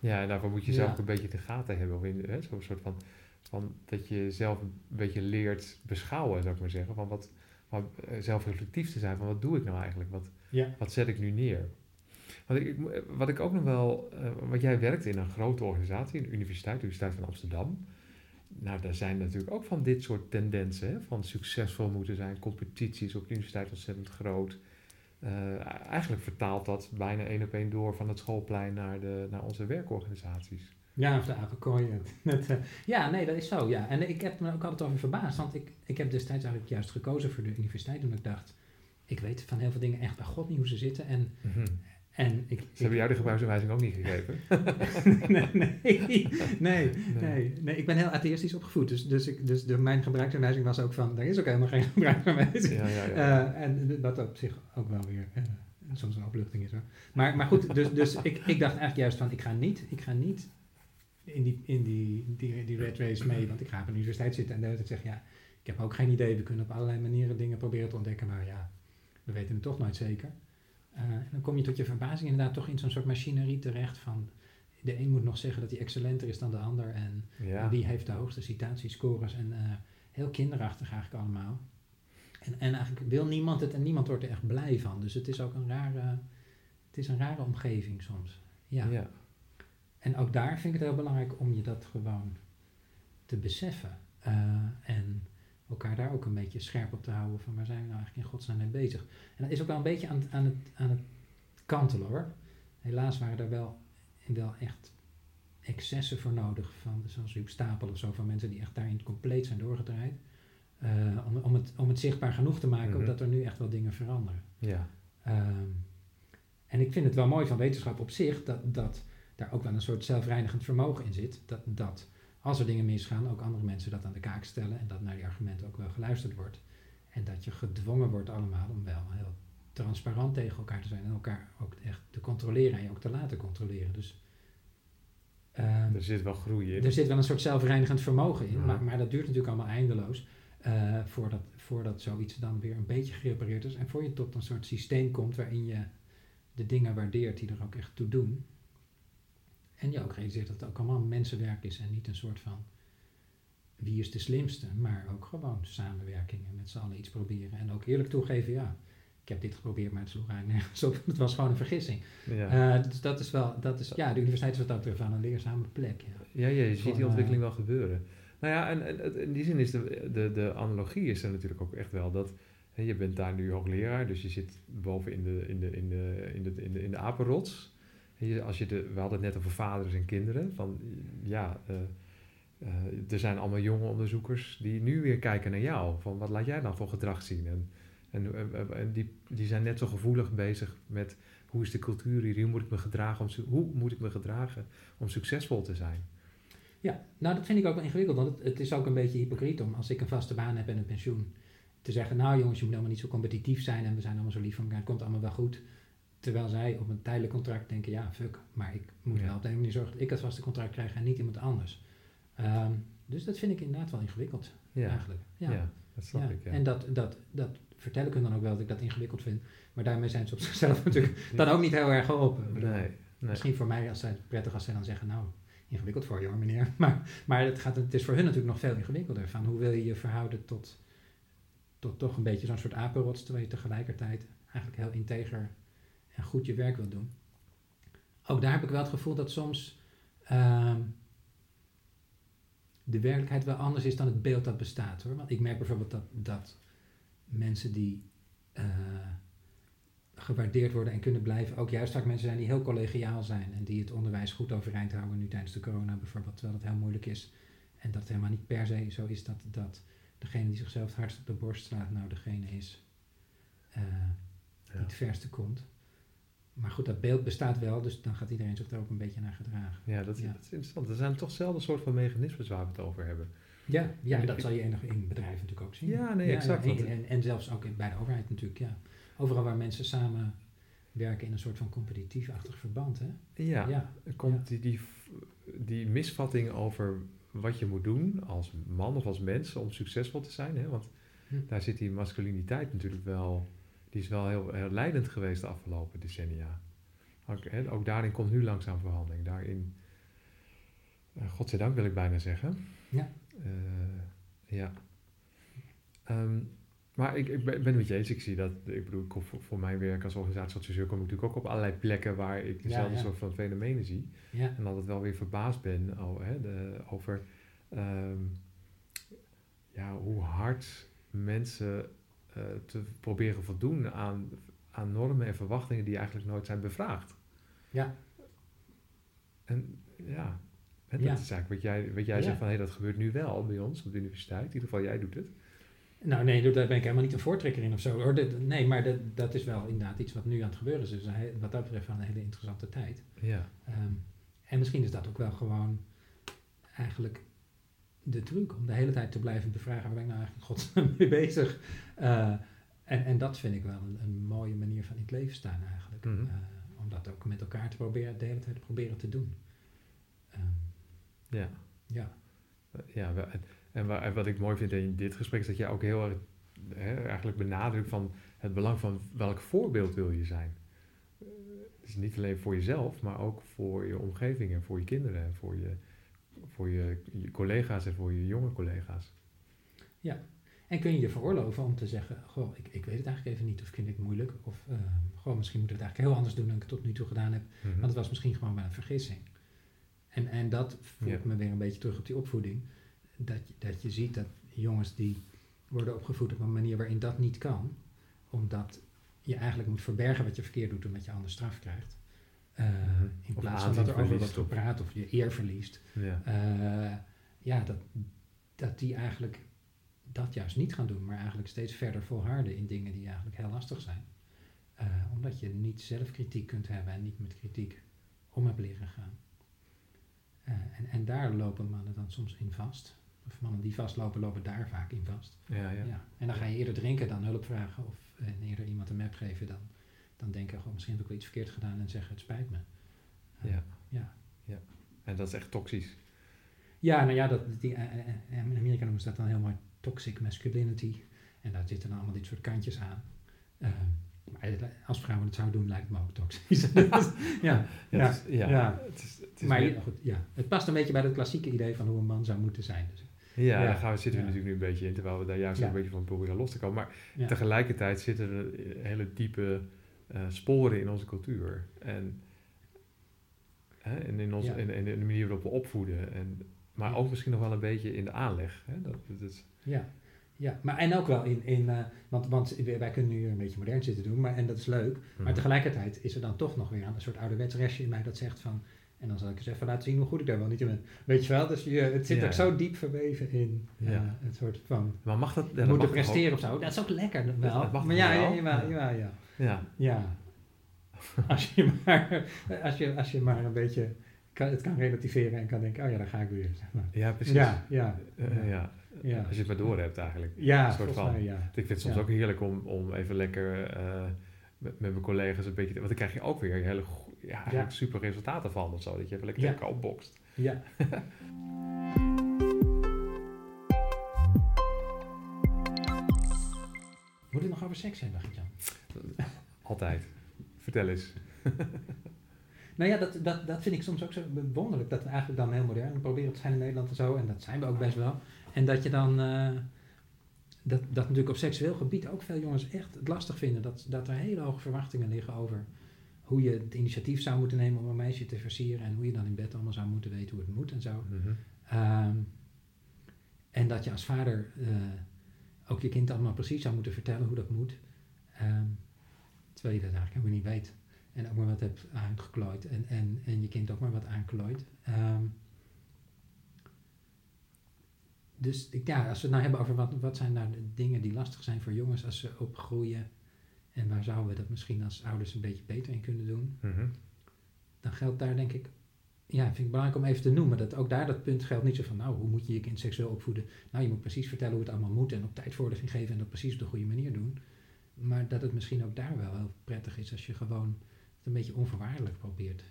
Ja, en daarvoor moet je zelf Ja. een beetje de gaten hebben. Of in, hè, zo'n soort van, van dat je zelf een beetje leert beschouwen, zou ik maar zeggen. Van wat, van, eh, zelf reflectief te zijn van wat doe ik nou eigenlijk? Wat, Ja. wat zet ik nu neer? Want ik, ik- wat ik ook nog wel, eh, want jij werkt in een grote organisatie, een universiteit, de Universiteit van Amsterdam. Nou, daar zijn natuurlijk ook van dit soort tendensen, hè, van succesvol moeten zijn, competities op de universiteit ontzettend groot. Eh, eigenlijk vertaalt dat bijna één op één door van het schoolplein naar, de, naar onze werkorganisaties. Ja, of de apenkooi. Met, [LAUGHS] eh, ja, nee, dat is zo. Ja. En ik heb me ook altijd over verbaasd. Want ik, ik heb destijds eigenlijk juist gekozen voor de universiteit. Omdat ik dacht, ik weet van heel veel dingen echt bij god niet hoe ze zitten. En, en ik, Ze hebben jou de gebruiksaanwijzing ook niet gegeven. [LAUGHS] nee, nee, nee, nee, nee, ik ben heel atheïstisch opgevoed. Dus, dus, ik, dus de, mijn gebruiksaanwijzing was ook van, er is ook helemaal geen gebruiksaanwijzing. Ja, ja, ja. Eh, en dat op zich ook wel weer eh, soms een opluchting is hoor. Maar, maar goed, dus, dus ik, ik dacht eigenlijk juist van, ik ga niet, ik ga niet in die, in die, die, die red race mee, want ik ga op een universiteit zitten en de hele zeggen, ja, ik heb ook geen idee, we kunnen op allerlei manieren dingen proberen te ontdekken, maar ja, we weten het toch nooit zeker. Uh, en dan kom je tot je verbazing inderdaad toch in zo'n soort machinerie terecht van, de een moet nog zeggen dat hij excellenter is dan de ander en, Ja. en wie heeft de hoogste citatiescores en eh, heel kinderachtig eigenlijk allemaal. En, en eigenlijk wil niemand het en niemand wordt er echt blij van. Dus het is ook een rare, het is een rare omgeving soms. Ja. ja. En ook daar vind ik het heel belangrijk om je dat gewoon te beseffen. Eh, en elkaar daar ook een beetje scherp op te houden van waar zijn we nou eigenlijk in godsnaam mee bezig. En dat is ook wel een beetje aan, het- aan, het, aan het kantelen hoor. Helaas waren er wel, wel echt excessen voor nodig, van, zoals Huub Stapel of zo, van mensen die echt daarin compleet zijn doorgedraaid. Eh, om, om, het, om het zichtbaar genoeg te maken, Mhm. dat er nu echt wel dingen veranderen. ja. Ehm, en ik vind het wel mooi van wetenschap op zich dat, dat daar ook wel een soort zelfreinigend vermogen in zit. Dat, dat als er dingen misgaan, ook andere mensen dat aan de kaak stellen en dat naar die argumenten ook wel geluisterd wordt. En dat je gedwongen wordt allemaal om wel heel transparant tegen elkaar te zijn en elkaar ook echt te controleren en je ook te laten controleren. Dus ehm, Er zit wel groei in. er zit wel een soort zelfreinigend vermogen in, Ja. maar, maar dat duurt natuurlijk allemaal eindeloos. eh, voordat, voordat zoiets dan weer een beetje gerepareerd is. En voor je tot een soort systeem komt waarin je de dingen waardeert die er ook echt toe doen. En je ook realiseert dat het ook allemaal mensenwerk is en niet een soort van wie is de slimste, maar ook gewoon samenwerking en met z'n allen iets proberen. En ook eerlijk toegeven, ja, ik heb dit geprobeerd, maar het sloeg eigenlijk nergens op. [LAUGHS] Het was gewoon een vergissing. ja. Eh, dus dat is wel, dat is, ja, de universiteit is wat dat betreft wel een leerzame plek. Ja. Ja, ja, je ziet die eh, ontwikkeling wel gebeuren. Nou ja, en, en, en in die zin is de, de, de analogie is er natuurlijk ook echt wel dat hè, je bent daar nu hoogleraar, dus je zit boven in de, in de, in de, in de, in de, in de apenrots. Als je de, we hadden het net over vaders en kinderen. Van, ja, eh, eh, er zijn allemaal jonge onderzoekers die nu weer kijken naar jou. Van wat laat jij dan voor gedrag zien? En, en, die, die zijn net zo gevoelig bezig met hoe is de cultuur hier? Hoe moet ik me gedragen om, hoe moet ik me gedragen om succesvol te zijn? Ja, nou dat vind ik ook wel ingewikkeld, want het, het is ook een beetje hypocriet om als ik een vaste baan heb en een pensioen, te zeggen, nou jongens, je moet helemaal niet zo competitief zijn en we zijn allemaal zo lief van elkaar, het komt allemaal wel goed. Terwijl zij op een tijdelijk contract denken, ja fuck, maar ik moet Ja. wel op de een manier zorgen dat ik het vaste contract krijg en niet iemand anders. Ehm, dus dat vind ik inderdaad wel ingewikkeld, Ja, eigenlijk. ja. dat snap Ja. ik. Ja. En dat, dat, dat vertel ik hun dan ook wel dat ik dat ingewikkeld vind, maar daarmee zijn ze op [LAUGHS] zichzelf natuurlijk dan ook niet heel erg bedoel, nee, nee. Misschien voor mij als zij prettig als zij dan zeggen, nou, ingewikkeld voor je hoor meneer. [LAUGHS] Maar, maar het, gaat, het is voor hun natuurlijk nog veel ingewikkelder. Van hoe wil je je verhouden tot, tot toch een beetje zo'n soort apenrots, terwijl je tegelijkertijd eigenlijk heel integer en goed je werk wil doen. Ook daar heb ik wel het gevoel dat soms ehm, de werkelijkheid wel anders is dan het beeld dat bestaat hoor. Want ik merk bijvoorbeeld dat, dat mensen die eh, gewaardeerd worden en kunnen blijven, ook juist vaak mensen zijn die heel collegiaal zijn en die het onderwijs goed overeind houden, nu tijdens de corona bijvoorbeeld, terwijl het heel moeilijk is. En dat het helemaal niet per se zo is dat, dat degene die zichzelf het hardst op de borst slaat, nou degene is eh, die het verste komt. Maar goed, dat beeld bestaat wel, dus dan gaat iedereen zich daar ook een beetje naar gedragen. Ja, dat, is- Ja. dat is interessant. Er zijn toch dezelfde soort van mechanismes waar we het over hebben. Ja, ja dat zal je enig in bedrijven natuurlijk ook zien. Ja, nee, exact, en, en, en zelfs ook in, bij de overheid natuurlijk, ja. Overal waar mensen samen werken in een soort van competitief-achtig verband, hè? Ja, ja. komt die, die, die misvatting over wat je moet doen als man of als mens om succesvol te zijn. Hè? Want Hm. daar zit die masculiniteit natuurlijk wel, die is wel heel, heel leidend geweest de afgelopen decennia. Ook, hè, ook daarin komt nu langzaam verandering. Daarin, eh, godzijdank wil ik bijna zeggen. Ja. Eh, ja. Ehm, maar ik, ik ben ben het met je eens. Ik zie dat, ik bedoel, ik kom voor, voor mijn werk als organisatieadviseur kom ik natuurlijk ook op allerlei plekken waar ik dezelfde ja. soort van fenomenen zie. Ja, En altijd wel weer verbaasd ben oh, hè, de, over ehm, ja, hoe hard mensen eh, te proberen voldoen aan, aan normen en verwachtingen die eigenlijk nooit zijn bevraagd. ja, En ja, hè, dat Ja. is eigenlijk wat jij, wat jij Ja. zegt van hey, dat gebeurt nu wel bij ons op de universiteit. In ieder geval, jij doet het. Nou nee, daar ben ik helemaal niet een voortrekker in of zo. Hoor. Nee, maar dat, dat is wel inderdaad iets wat nu aan het gebeuren is. Dus he- wat dat betreft wel een hele interessante tijd. Ja, Ehm, en misschien is dat ook wel gewoon eigenlijk de truc om de hele tijd te blijven bevragen waar ben ik nou eigenlijk godsnaam [LAUGHS] mee bezig. Eh, en, en dat vind ik wel een, een mooie manier van in het leven staan eigenlijk. Mhm. Eh, om dat ook met elkaar te proberen, de hele tijd proberen te doen. Ehm, Ja. ja. Ja, we- en, en wa- en wat ik mooi vind in dit gesprek is dat jij ook heel erg hè, eigenlijk benadrukt van het belang van welk voorbeeld wil je zijn. Eh, Dus niet alleen voor jezelf, maar ook voor je omgeving en voor je kinderen en voor je, voor je, je collega's en voor je jonge collega's. En kun je je veroorloven om te zeggen, goh, ik, ik weet het eigenlijk even niet, of ik vind het moeilijk, of goh, misschien moet ik het eigenlijk heel anders doen dan ik het tot nu toe gedaan heb, Mhm. want het was misschien gewoon wel een vergissing. En, en dat voert Ja. me weer een beetje terug op die opvoeding, dat, dat je ziet dat jongens die worden opgevoed op een manier waarin dat niet kan, omdat je eigenlijk moet verbergen wat je verkeerd doet, omdat je anders straf krijgt. Eh. In Of plaats van dat er over wordt gepraat of je eer verliest. Ja. Eh, ja, dat, dat die eigenlijk dat juist niet gaan doen, maar eigenlijk steeds verder volharden in dingen die eigenlijk heel lastig zijn. Eh, omdat je niet zelf kritiek kunt hebben en niet met kritiek om hebt leren gaan. En, en daar lopen mannen dan soms in vast. Of mannen die vastlopen, lopen daar vaak in vast. Ja, ja. Ja. En dan ga je eerder drinken dan hulp vragen of eerder iemand een map geven dan, dan denken, goh, misschien heb ik wel iets verkeerd gedaan en zeggen het spijt me. Eh, Ja. ja. En dat is echt toxisch. Ja, nou ja, dat, die, eh, eh, eh, in Amerika noemen ze dat dan heel mooi toxic masculinity. En daar zitten dan allemaal dit soort kantjes aan. Ehm, maar als vrouwen het zouden doen, lijkt het me ook toxisch. [LAUGHS] Dus, ja, Ja, ja, het is, ja, ja. Het is, het is maar goed, ja, het past een beetje bij het klassieke idee van hoe een man zou moeten zijn. Dus, Ja, Ja. daar gaan we, zitten we Ja. natuurlijk nu een beetje in, terwijl we daar juist Ja. een beetje van proberen los te komen. Maar ja. tegelijkertijd zitten er hele diepe eh, sporen in onze cultuur. En, hè, en in, Ja. in, in de manier waarop we opvoeden. En, maar Ja. ook misschien nog wel een beetje in de aanleg. Hè? Dat, dat is, Ja, ja, maar en ook wel in, in eh, want, want wij kunnen nu een beetje modern zitten doen, maar, en dat is leuk. Maar Mhm. tegelijkertijd is er dan toch nog weer een soort ouderwets restje in mij dat zegt van, en dan zal ik eens even laten zien hoe goed ik daar wel niet in ben. Weet je wel, dus je, het zit Ja. ook zo diep verweven in eh, Ja. een soort van Maar mag dat? ja, moeten presteren of zo. Dat is ook lekker wel. Dat mag maar ja, ja, Ja. ja, ja? Ja. [LAUGHS] Als je maar, als je, als je maar een beetje kan, het kan relativeren en kan denken, oh ja, daar ga ik weer. Zeg maar. ja, precies. Ja, ja, Eh, ja. ja. Ja. Als je het maar door hebt eigenlijk. Ja, Een soort van. mij, ja. Ik vind het soms ook heerlijk om, om even lekker eh, met, met mijn collega's een beetje... te- Want dan krijg je ook weer hele ja, eigenlijk super resultaten van of zo. Dat je even lekker elkaar opbokst. Ja. [LAUGHS] Moet het nog over seks hebben, Gert-Jan? [LAUGHS] Altijd. Vertel eens. [LAUGHS] Nou ja, dat, dat, dat vind ik soms ook zo wonderlijk. Dat we eigenlijk dan heel modern proberen te zijn in Nederland en zo. En dat zijn we ook best wel. En dat je dan... eh, dat, dat natuurlijk op seksueel gebied ook veel jongens echt het lastig vinden. Dat, dat er hele hoge verwachtingen liggen over hoe je het initiatief zou moeten nemen om een meisje te versieren. En hoe je dan in bed allemaal zou moeten weten hoe het moet en zo. Mhm. Ehm, en dat je als vader eh, ook je kind allemaal precies zou moeten vertellen hoe dat moet. Ehm, terwijl je dat eigenlijk helemaal niet weet. En ook maar wat hebt aangeklooid. En, en, en je kind ook maar wat aanklooit. Ehm, dus ik- ja, als we het nou hebben over wat, wat zijn nou de dingen die lastig zijn voor jongens als ze opgroeien. En waar zouden we dat misschien als ouders een beetje beter in kunnen doen Mhm. dan geldt daar denk ik, ja, vind ik belangrijk om even te noemen, dat ook daar dat punt geldt niet zo van, nou, hoe moet je je kind seksueel opvoeden? Nou, je moet precies vertellen hoe het allemaal moet en op tijd voorlichting geven en dat precies op de goede manier doen. Maar dat het misschien ook daar wel heel prettig is als je gewoon het een beetje onvoorwaardelijk probeert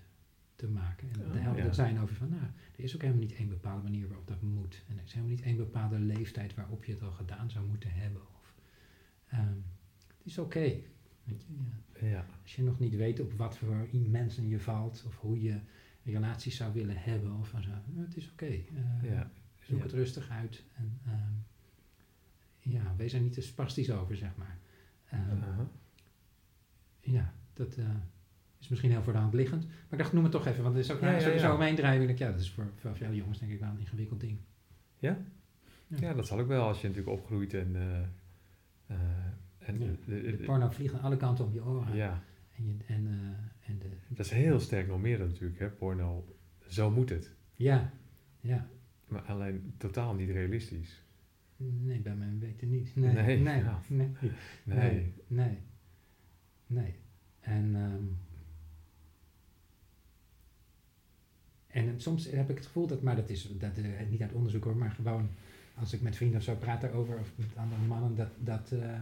te maken. En Oh, de helder ja. zijn over van, nou, er is ook helemaal niet één bepaalde manier waarop dat moet. En er is helemaal niet één bepaalde leeftijd waarop je het al gedaan zou moeten hebben. Of, ehm, het is oké. ja. Ja. Als je nog niet weet op wat voor mensen je valt of hoe je relaties zou willen hebben of zo. nou, het is oké. Eh, Ja. Zoek Ja. het rustig uit. En ehm, ja, wees er niet te spastisch over, zeg maar. Ehm, Aha. Ja, dat eh, is misschien heel voor de hand liggend. Maar ik dacht, noem het toch even, want het is ook Ja, ja, ja, sowieso ja. dat is voor, voor veel jongens denk ik wel een ingewikkeld ding. Ja? Ja. Dat zal ook wel als je natuurlijk opgroeit en... eh, eh, en de- de- De porno vliegt aan alle kanten om je oren. ja, En, je, en, en de, dat is heel sterk normerend natuurlijk, hè, porno. Zo moet het. ja, ja. Maar alleen totaal niet realistisch. Nee, bij mijn weten niet. Nee, Nee, nee, nee, ja. nee, Nee. nee, nee. En, ehm, en soms heb ik het gevoel dat, maar dat is dat, eh, niet uit onderzoek hoor, maar gewoon als ik met vrienden of zo praat daarover, of met andere mannen, dat, dat, eh,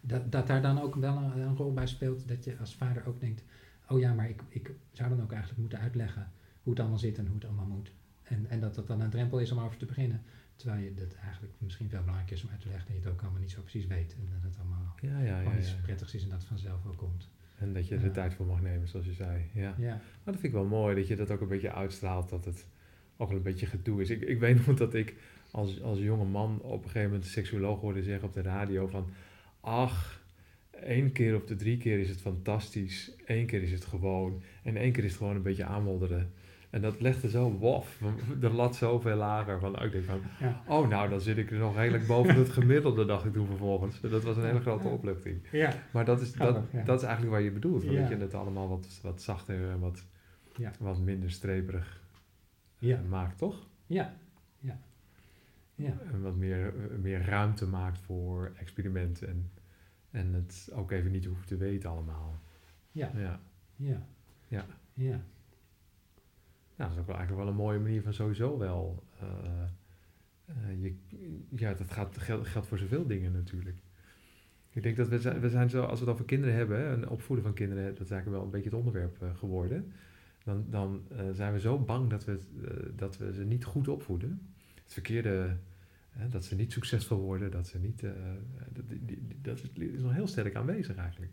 dat, dat daar dan ook wel een, een rol bij speelt. Dat je als vader ook denkt, oh ja, maar ik, ik zou dan ook eigenlijk moeten uitleggen hoe het allemaal zit en hoe het allemaal moet. En, en dat dat dan een drempel is om over te beginnen. Terwijl je dat eigenlijk misschien veel belangrijker is om uit te leggen en je het ook allemaal niet zo precies weet. En dat het allemaal Ja, ja, ja. iets prettigs is en dat het vanzelf wel komt. En dat je er de tijd voor mag nemen, zoals je zei. Ja. Ja, Maar dat vind ik wel mooi, dat je dat ook een beetje uitstraalt, dat het ook wel een beetje gedoe is. Ik, ik weet nog dat ik als, als jonge man op een gegeven moment een seksuoloog hoorde zeggen op de radio van... Ach, één keer op de drie keer is het fantastisch, één keer is het gewoon en één keer is het gewoon een beetje aanmodderen. En dat legde zo wof, de lat zoveel lager. Van, ik denk van, ja. oh nou, dan zit ik er nog redelijk boven het gemiddelde, dacht ik toen vervolgens. Dat was een hele grote opluchting. ja. Maar dat is, dat, ja. dat is eigenlijk waar je bedoelt. Dat je het allemaal wat, wat zachter en wat, Ja. wat minder streperig eh, Ja. maakt, toch? ja, ja, ja. En wat meer, eh, meer ruimte maakt voor experiment en, en het ook even niet hoeft te weten allemaal. Ja, Ja. ja, Ja. Nou, dat is ook eigenlijk wel een mooie manier van sowieso wel. eh, eh, je, ja, dat gaat, geldt, geldt voor zoveel dingen natuurlijk. Ik denk dat we zijn, we zijn zo, als we het over kinderen hebben, en opvoeden van kinderen, dat is eigenlijk wel een beetje het onderwerp eh, geworden. Dan, dan zijn we zo bang dat we, dat we ze niet goed opvoeden. Het verkeerde, dat ze niet succesvol worden, dat ze niet. dat, dat is nog heel sterk aanwezig eigenlijk.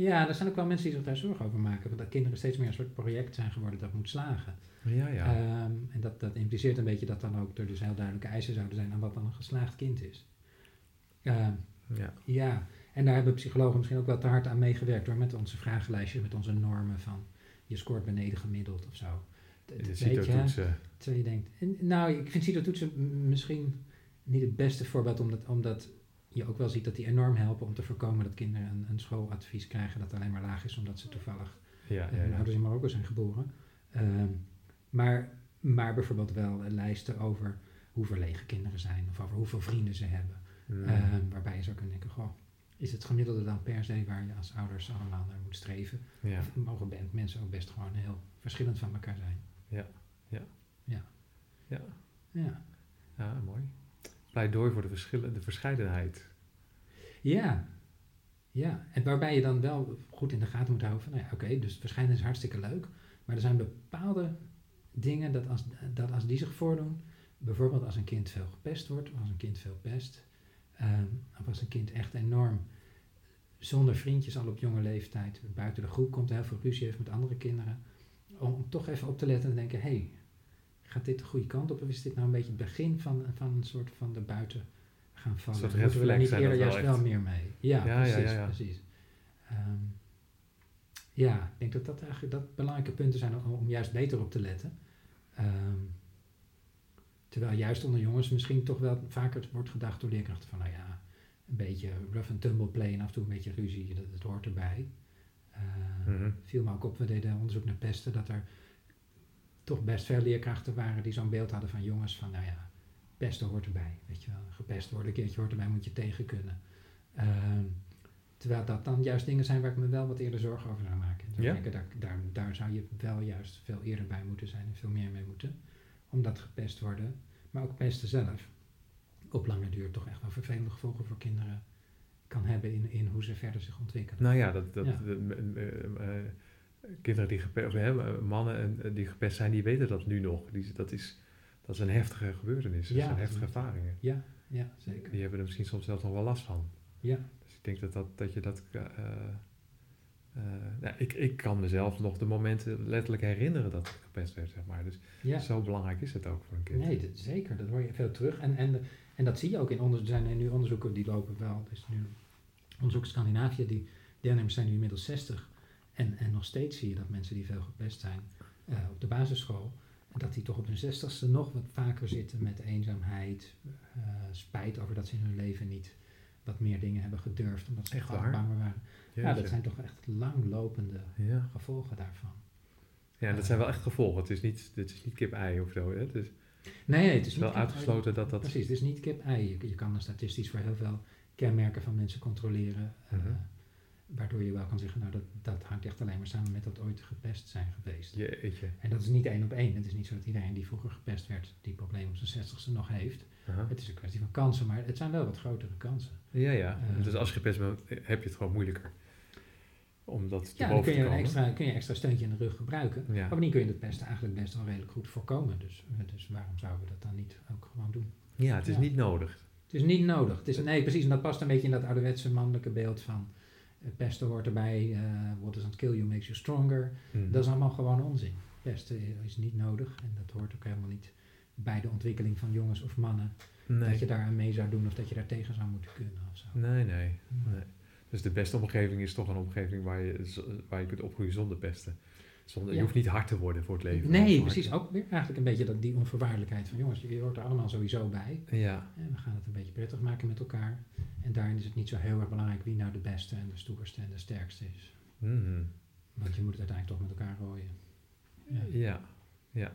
Ja, er zijn ook wel mensen die zich daar zorgen over maken. Want dat kinderen steeds meer een soort project zijn geworden dat moet slagen. Ja, ja. Ehm, en dat, dat impliceert een beetje dat dan ook er dus heel duidelijke eisen zouden zijn aan wat dan een geslaagd kind is. Ehm, ja. ja, en daar hebben psychologen misschien ook wel te hard aan meegewerkt door met onze vragenlijstjes, met onze normen van je scoort beneden gemiddeld of zo. Terwijl je denkt, en, nou, ik vind CITO-toetsen misschien niet het beste voorbeeld, omdat, omdat je ook wel ziet dat die enorm helpen om te voorkomen dat kinderen een, een schooladvies krijgen dat alleen maar laag is omdat ze toevallig Ja, eh, ja, ouders in Marokko zijn geboren. Ehm, maar, maar bijvoorbeeld wel eh, lijsten over hoe verlegen kinderen zijn of over hoeveel vrienden ze hebben. Mm. Ehm, waarbij je zou kunnen denken, goh, is het gemiddelde dan per se waar je als ouders allemaal naar moet streven? ja. Of mogen mensen ook best gewoon heel verschillend van elkaar zijn? Ja, ja. Ja. Ja. Ja. Ja, mooi. Pleidooi voor de, verschillen, de verscheidenheid. Ja. Ja, en waarbij je dan wel goed in de gaten moet houden van, nou ja, oké, dus verschijnen is hartstikke leuk, maar er zijn bepaalde dingen dat als, dat als die zich voordoen, bijvoorbeeld als een kind veel gepest wordt, of als een kind veel pest, ehm, of als een kind echt enorm zonder vriendjes al op jonge leeftijd buiten de groep komt, heel veel ruzie heeft met andere kinderen, om, toch even op te letten en te denken, hé, hey, gaat dit de goede kant op of is dit nou een beetje het begin van, van een soort van de buiten gaan vallen? soort Moeten we reflex niet eerder juist wel meer mee? Ja, precies, ja, ja. precies. Ehm, ja, ik denk dat dat eigenlijk dat belangrijke punten zijn om, om juist beter op te letten. Ehm, terwijl juist onder jongens misschien toch wel vaker wordt gedacht door leerkrachten van, nou ja, een beetje rough and tumble play en af en toe een beetje ruzie, dat, dat hoort erbij. Mhm. viel me ook op, we deden onderzoek naar pesten, dat er toch best veel leerkrachten waren die zo'n beeld hadden van jongens van, nou ja, pesten hoort erbij, weet je wel. Gepest worden, een keertje hoort erbij, moet je tegen kunnen. Ehm, terwijl dat dan juist dingen zijn waar ik me wel wat eerder zorgen over zou maken. En zou Ja? denken, daar, daar, daar zou je wel juist veel eerder bij moeten zijn en veel meer mee moeten. Omdat gepest worden, maar ook pesten zelf, op lange duur toch echt wel vervelende gevolgen voor kinderen kan hebben in, in hoe ze verder zich ontwikkelen. Nou ja, dat, dat, Ja. de- eh, eh, eh, kinderen die gepest, hè, mannen en, eh, die gepest zijn, die weten dat nu nog. Die, dat, is, dat is een heftige gebeurtenis. Dat Ja. zijn heftige ervaringen. Ja, ja, zeker. Die hebben er misschien soms zelfs nog wel last van. Ja, Dus ik denk dat, dat, dat je dat. eh, eh, nou, ik, ik kan mezelf nog de momenten letterlijk herinneren dat ik gepest werd, zeg maar. Dus ja. zo belangrijk is het ook voor een kind. Nee, dat, zeker. Dat hoor je veel terug. En, en, en dat zie je ook in onderzoek. Er zijn nu onderzoeken die lopen wel. Is nu onderzoek in Scandinavië. Die deelnemers zijn nu inmiddels 60. En, en nog steeds zie je dat mensen die veel gepest zijn eh, op de basisschool. En dat die toch op hun zestigste nog wat vaker zitten met eenzaamheid. eh, spijt over dat ze in hun leven niet wat meer dingen hebben gedurfd. Omdat ze Echt banger waren. Ja, dat zijn toch echt langlopende Ja. gevolgen daarvan. ja, dat zijn wel echt gevolgen. Het is niet, het is niet kip-ei of zo. Hè? Het is, Nee, nee, het is wel niet uitgesloten dat dat. Precies, het is niet kip-ei. Je, je kan er statistisch voor heel veel kenmerken van mensen controleren. eh, Mhm. Waardoor je wel kan zeggen, nou dat, dat hangt echt alleen maar samen met dat ooit gepest zijn geweest. Jeetje. En dat is niet één op één. Het is niet zo dat iedereen die vroeger gepest werd, die probleem op zijn zestigste nog heeft. Aha. Het is een kwestie van kansen, maar het zijn wel wat grotere kansen. Ja, ja. Eh. dus als je gepest bent, heb je het gewoon moeilijker. Om dat te Ja, dan kun je een extra, kun je extra steuntje in de rug gebruiken. Ja. Bovendien kun je het pesten eigenlijk best wel redelijk goed voorkomen. Dus, dus waarom zouden we dat dan niet ook gewoon doen? ja, het is Ja. niet nodig. Het is niet nodig. Het is, nee, precies. En dat past een beetje in dat ouderwetse mannelijke beeld van eh, pesten hoort erbij. eh what doesn't kill you makes you stronger. Mhm. Dat is allemaal gewoon onzin. Pesten is niet nodig en dat hoort ook helemaal niet bij de ontwikkeling van jongens of mannen. nee. Dat je daar aan mee zou doen of dat je daar tegen zou moeten kunnen of zo. nee, nee, nee. Dus de beste omgeving is toch een omgeving waar je, waar je kunt opgroeien zonder pesten. Zonder, Je hoeft niet hard te worden voor het leven. Nee, precies. hard- Ook weer eigenlijk een beetje dat, die onvoorwaardelijkheid van jongens, je hoort er allemaal sowieso bij. Ja, En we gaan het een beetje prettig maken met elkaar. En daarin is het niet zo heel erg belangrijk wie nou de beste en de stoerste en de sterkste is. Mhm. Want je moet het uiteindelijk toch met elkaar gooien. Ja. ja, ja.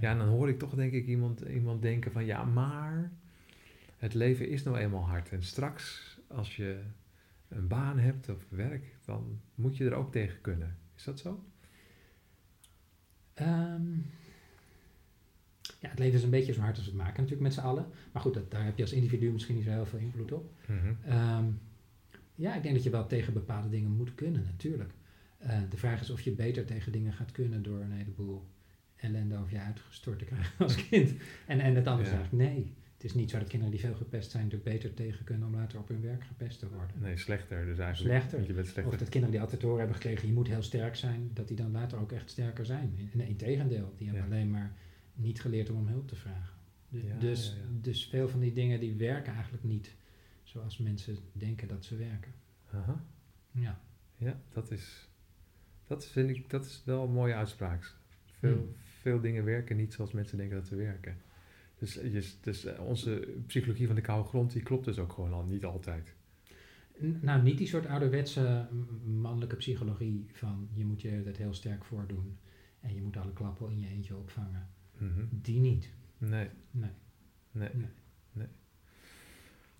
Ja, en dan hoor ik toch denk ik iemand, iemand denken van ja, maar het leven is nou eenmaal hard. En straks als je een baan hebt of werk, dan moet je er ook tegen kunnen. Is dat zo? Ehm, ja, het leven is een beetje zo hard als we het maken natuurlijk met z'n allen. Maar goed, dat, daar heb je als individu misschien niet zo heel veel invloed op. Mhm. Ehm, ja, ik denk dat je wel tegen bepaalde dingen moet kunnen, natuurlijk. Eh, de vraag is of je beter tegen dingen gaat kunnen door een heleboel ellende over je uitgestort te krijgen [LAUGHS] als kind. En, en het andere Ja. eigenlijk nee. Het is niet zo dat kinderen die veel gepest zijn er beter tegen kunnen om later op hun werk gepest te worden. Nee, slechter dus eigenlijk. Slechter. Want Je bent slechter. Of dat kinderen die altijd te horen hebben gekregen, je moet heel sterk zijn, dat die dan later ook echt sterker zijn. Nee, integendeel, die hebben Ja. alleen maar niet geleerd om om hulp te vragen. Ja, dus, ja. dus veel van die dingen die werken eigenlijk niet zoals mensen denken dat ze werken. Aha. Ja. Ja, dat is, dat vind ik, dat is wel een mooie uitspraak. Veel, Hmm. veel dingen werken niet zoals mensen denken dat ze werken. Dus, je, dus eh, onze psychologie van de koude grond, die klopt dus ook gewoon al niet altijd. Nou, niet die soort ouderwetse mannelijke psychologie van je moet je dat heel sterk voordoen en je moet alle klappen in je eentje opvangen. Mhm. Die niet. Nee, Nee. nee, Nee. nee.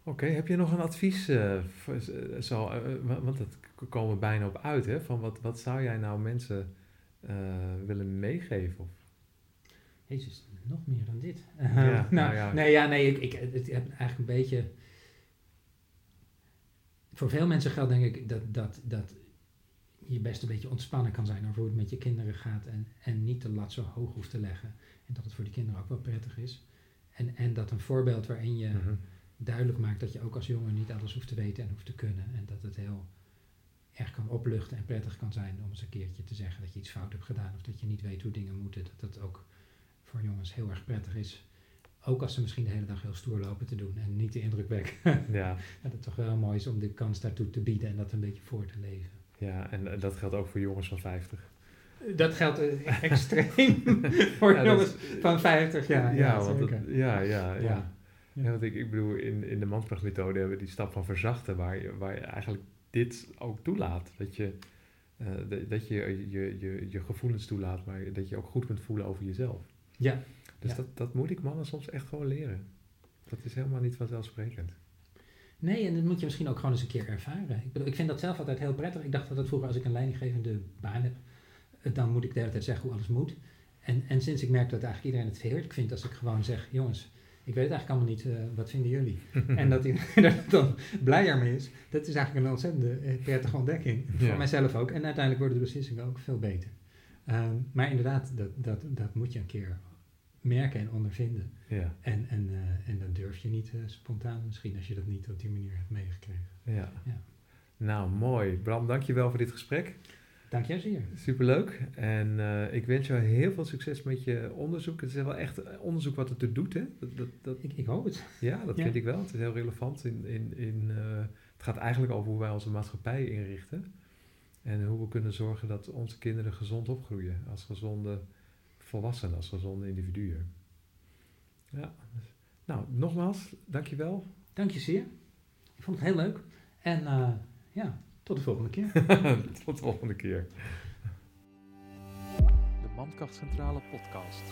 Oké, heb je nog een advies? eh, voor, eh, zo, eh, wa- want dat komen we bijna op uit, hè? Van wat, wat zou jij nou mensen eh, willen meegeven? Of, Jezus, nog meer dan dit. Ja, [LAUGHS] nou, nou ja. Nee, ja, nee, ik, ik, het heb eigenlijk een beetje... Voor veel mensen geldt denk ik dat, dat, dat je best een beetje ontspannen kan zijn over hoe het met je kinderen gaat en, en niet de lat zo hoog hoeft te leggen. En dat het voor die kinderen ook wel prettig is. En, en dat een voorbeeld waarin je Mhm. duidelijk maakt dat je ook als jongen niet alles hoeft te weten en hoeft te kunnen. En dat het heel erg kan opluchten en prettig kan zijn om eens een keertje te zeggen dat je iets fout hebt gedaan of dat je niet weet hoe dingen moeten. Dat dat ook voor jongens heel erg prettig is. Ook als ze misschien de hele dag heel stoer lopen te doen en niet de indruk wekken. [LAUGHS] Ja, dat het toch wel mooi is om de kans daartoe te bieden en dat een beetje voor te leven. ja, en eh, dat geldt ook voor jongens van 50. Dat geldt eh, [LAUGHS] extreem [LAUGHS] voor Ja, jongens van 50 jaar. Ja, Ja, want ja, ja, ja. Want ik, ik bedoel, in, in de manspraakmethode hebben we die stap van verzachten, waar je, waar je eigenlijk dit ook toelaat. Dat je, eh, dat- dat je, je, je je gevoelens toelaat, maar dat je ook goed kunt voelen over jezelf. Ja, Dus Ja. dat, dat moet ik mannen soms echt gewoon leren. Dat is helemaal niet vanzelfsprekend. Nee, en dat moet je misschien ook gewoon eens een keer ervaren. Ik, bedoel, ik vind dat zelf altijd heel prettig. Ik dacht dat het vroeger, als ik een leidinggevende baan heb, eh, dan moet ik de hele tijd zeggen hoe alles moet. En, en sinds ik merk dat eigenlijk iedereen het heerlijk vindt als ik gewoon zeg, jongens, ik weet het eigenlijk allemaal niet, eh, wat vinden jullie? [LAUGHS] en dat iedereen [LAUGHS] er dan blijer mee is, dat is eigenlijk een ontzettende eh, prettige ontdekking. Ja. Voor mijzelf ook. En uiteindelijk worden de beslissingen ook veel beter. Ehm, maar inderdaad, dat, dat, dat moet je een keer merken en ondervinden. Ja, En, en, eh, en dan durf je niet eh, spontaan misschien als je dat niet op die manier hebt meegekregen. ja. Ja. Nou, mooi. Bram, dankjewel voor dit gesprek. Dank jij zeer. Superleuk. En eh, ik wens jou heel veel succes met je onderzoek. Het is wel echt onderzoek wat het er doet, hè? Dat, dat, dat, Ik, ik hoop het. Ja, dat Ja. vind ik wel. Het is heel relevant. In, in, in, het gaat eigenlijk over hoe wij onze maatschappij inrichten. En hoe we kunnen zorgen dat onze kinderen gezond opgroeien. Als gezonde volwassenen, als gezonde individuen. Ja. Nou, nogmaals, dankjewel. Dank je zeer. Ik vond het heel leuk. En eh, ja, tot de volgende keer. [LAUGHS] Tot de volgende keer. De Mankrachtcentrale podcast.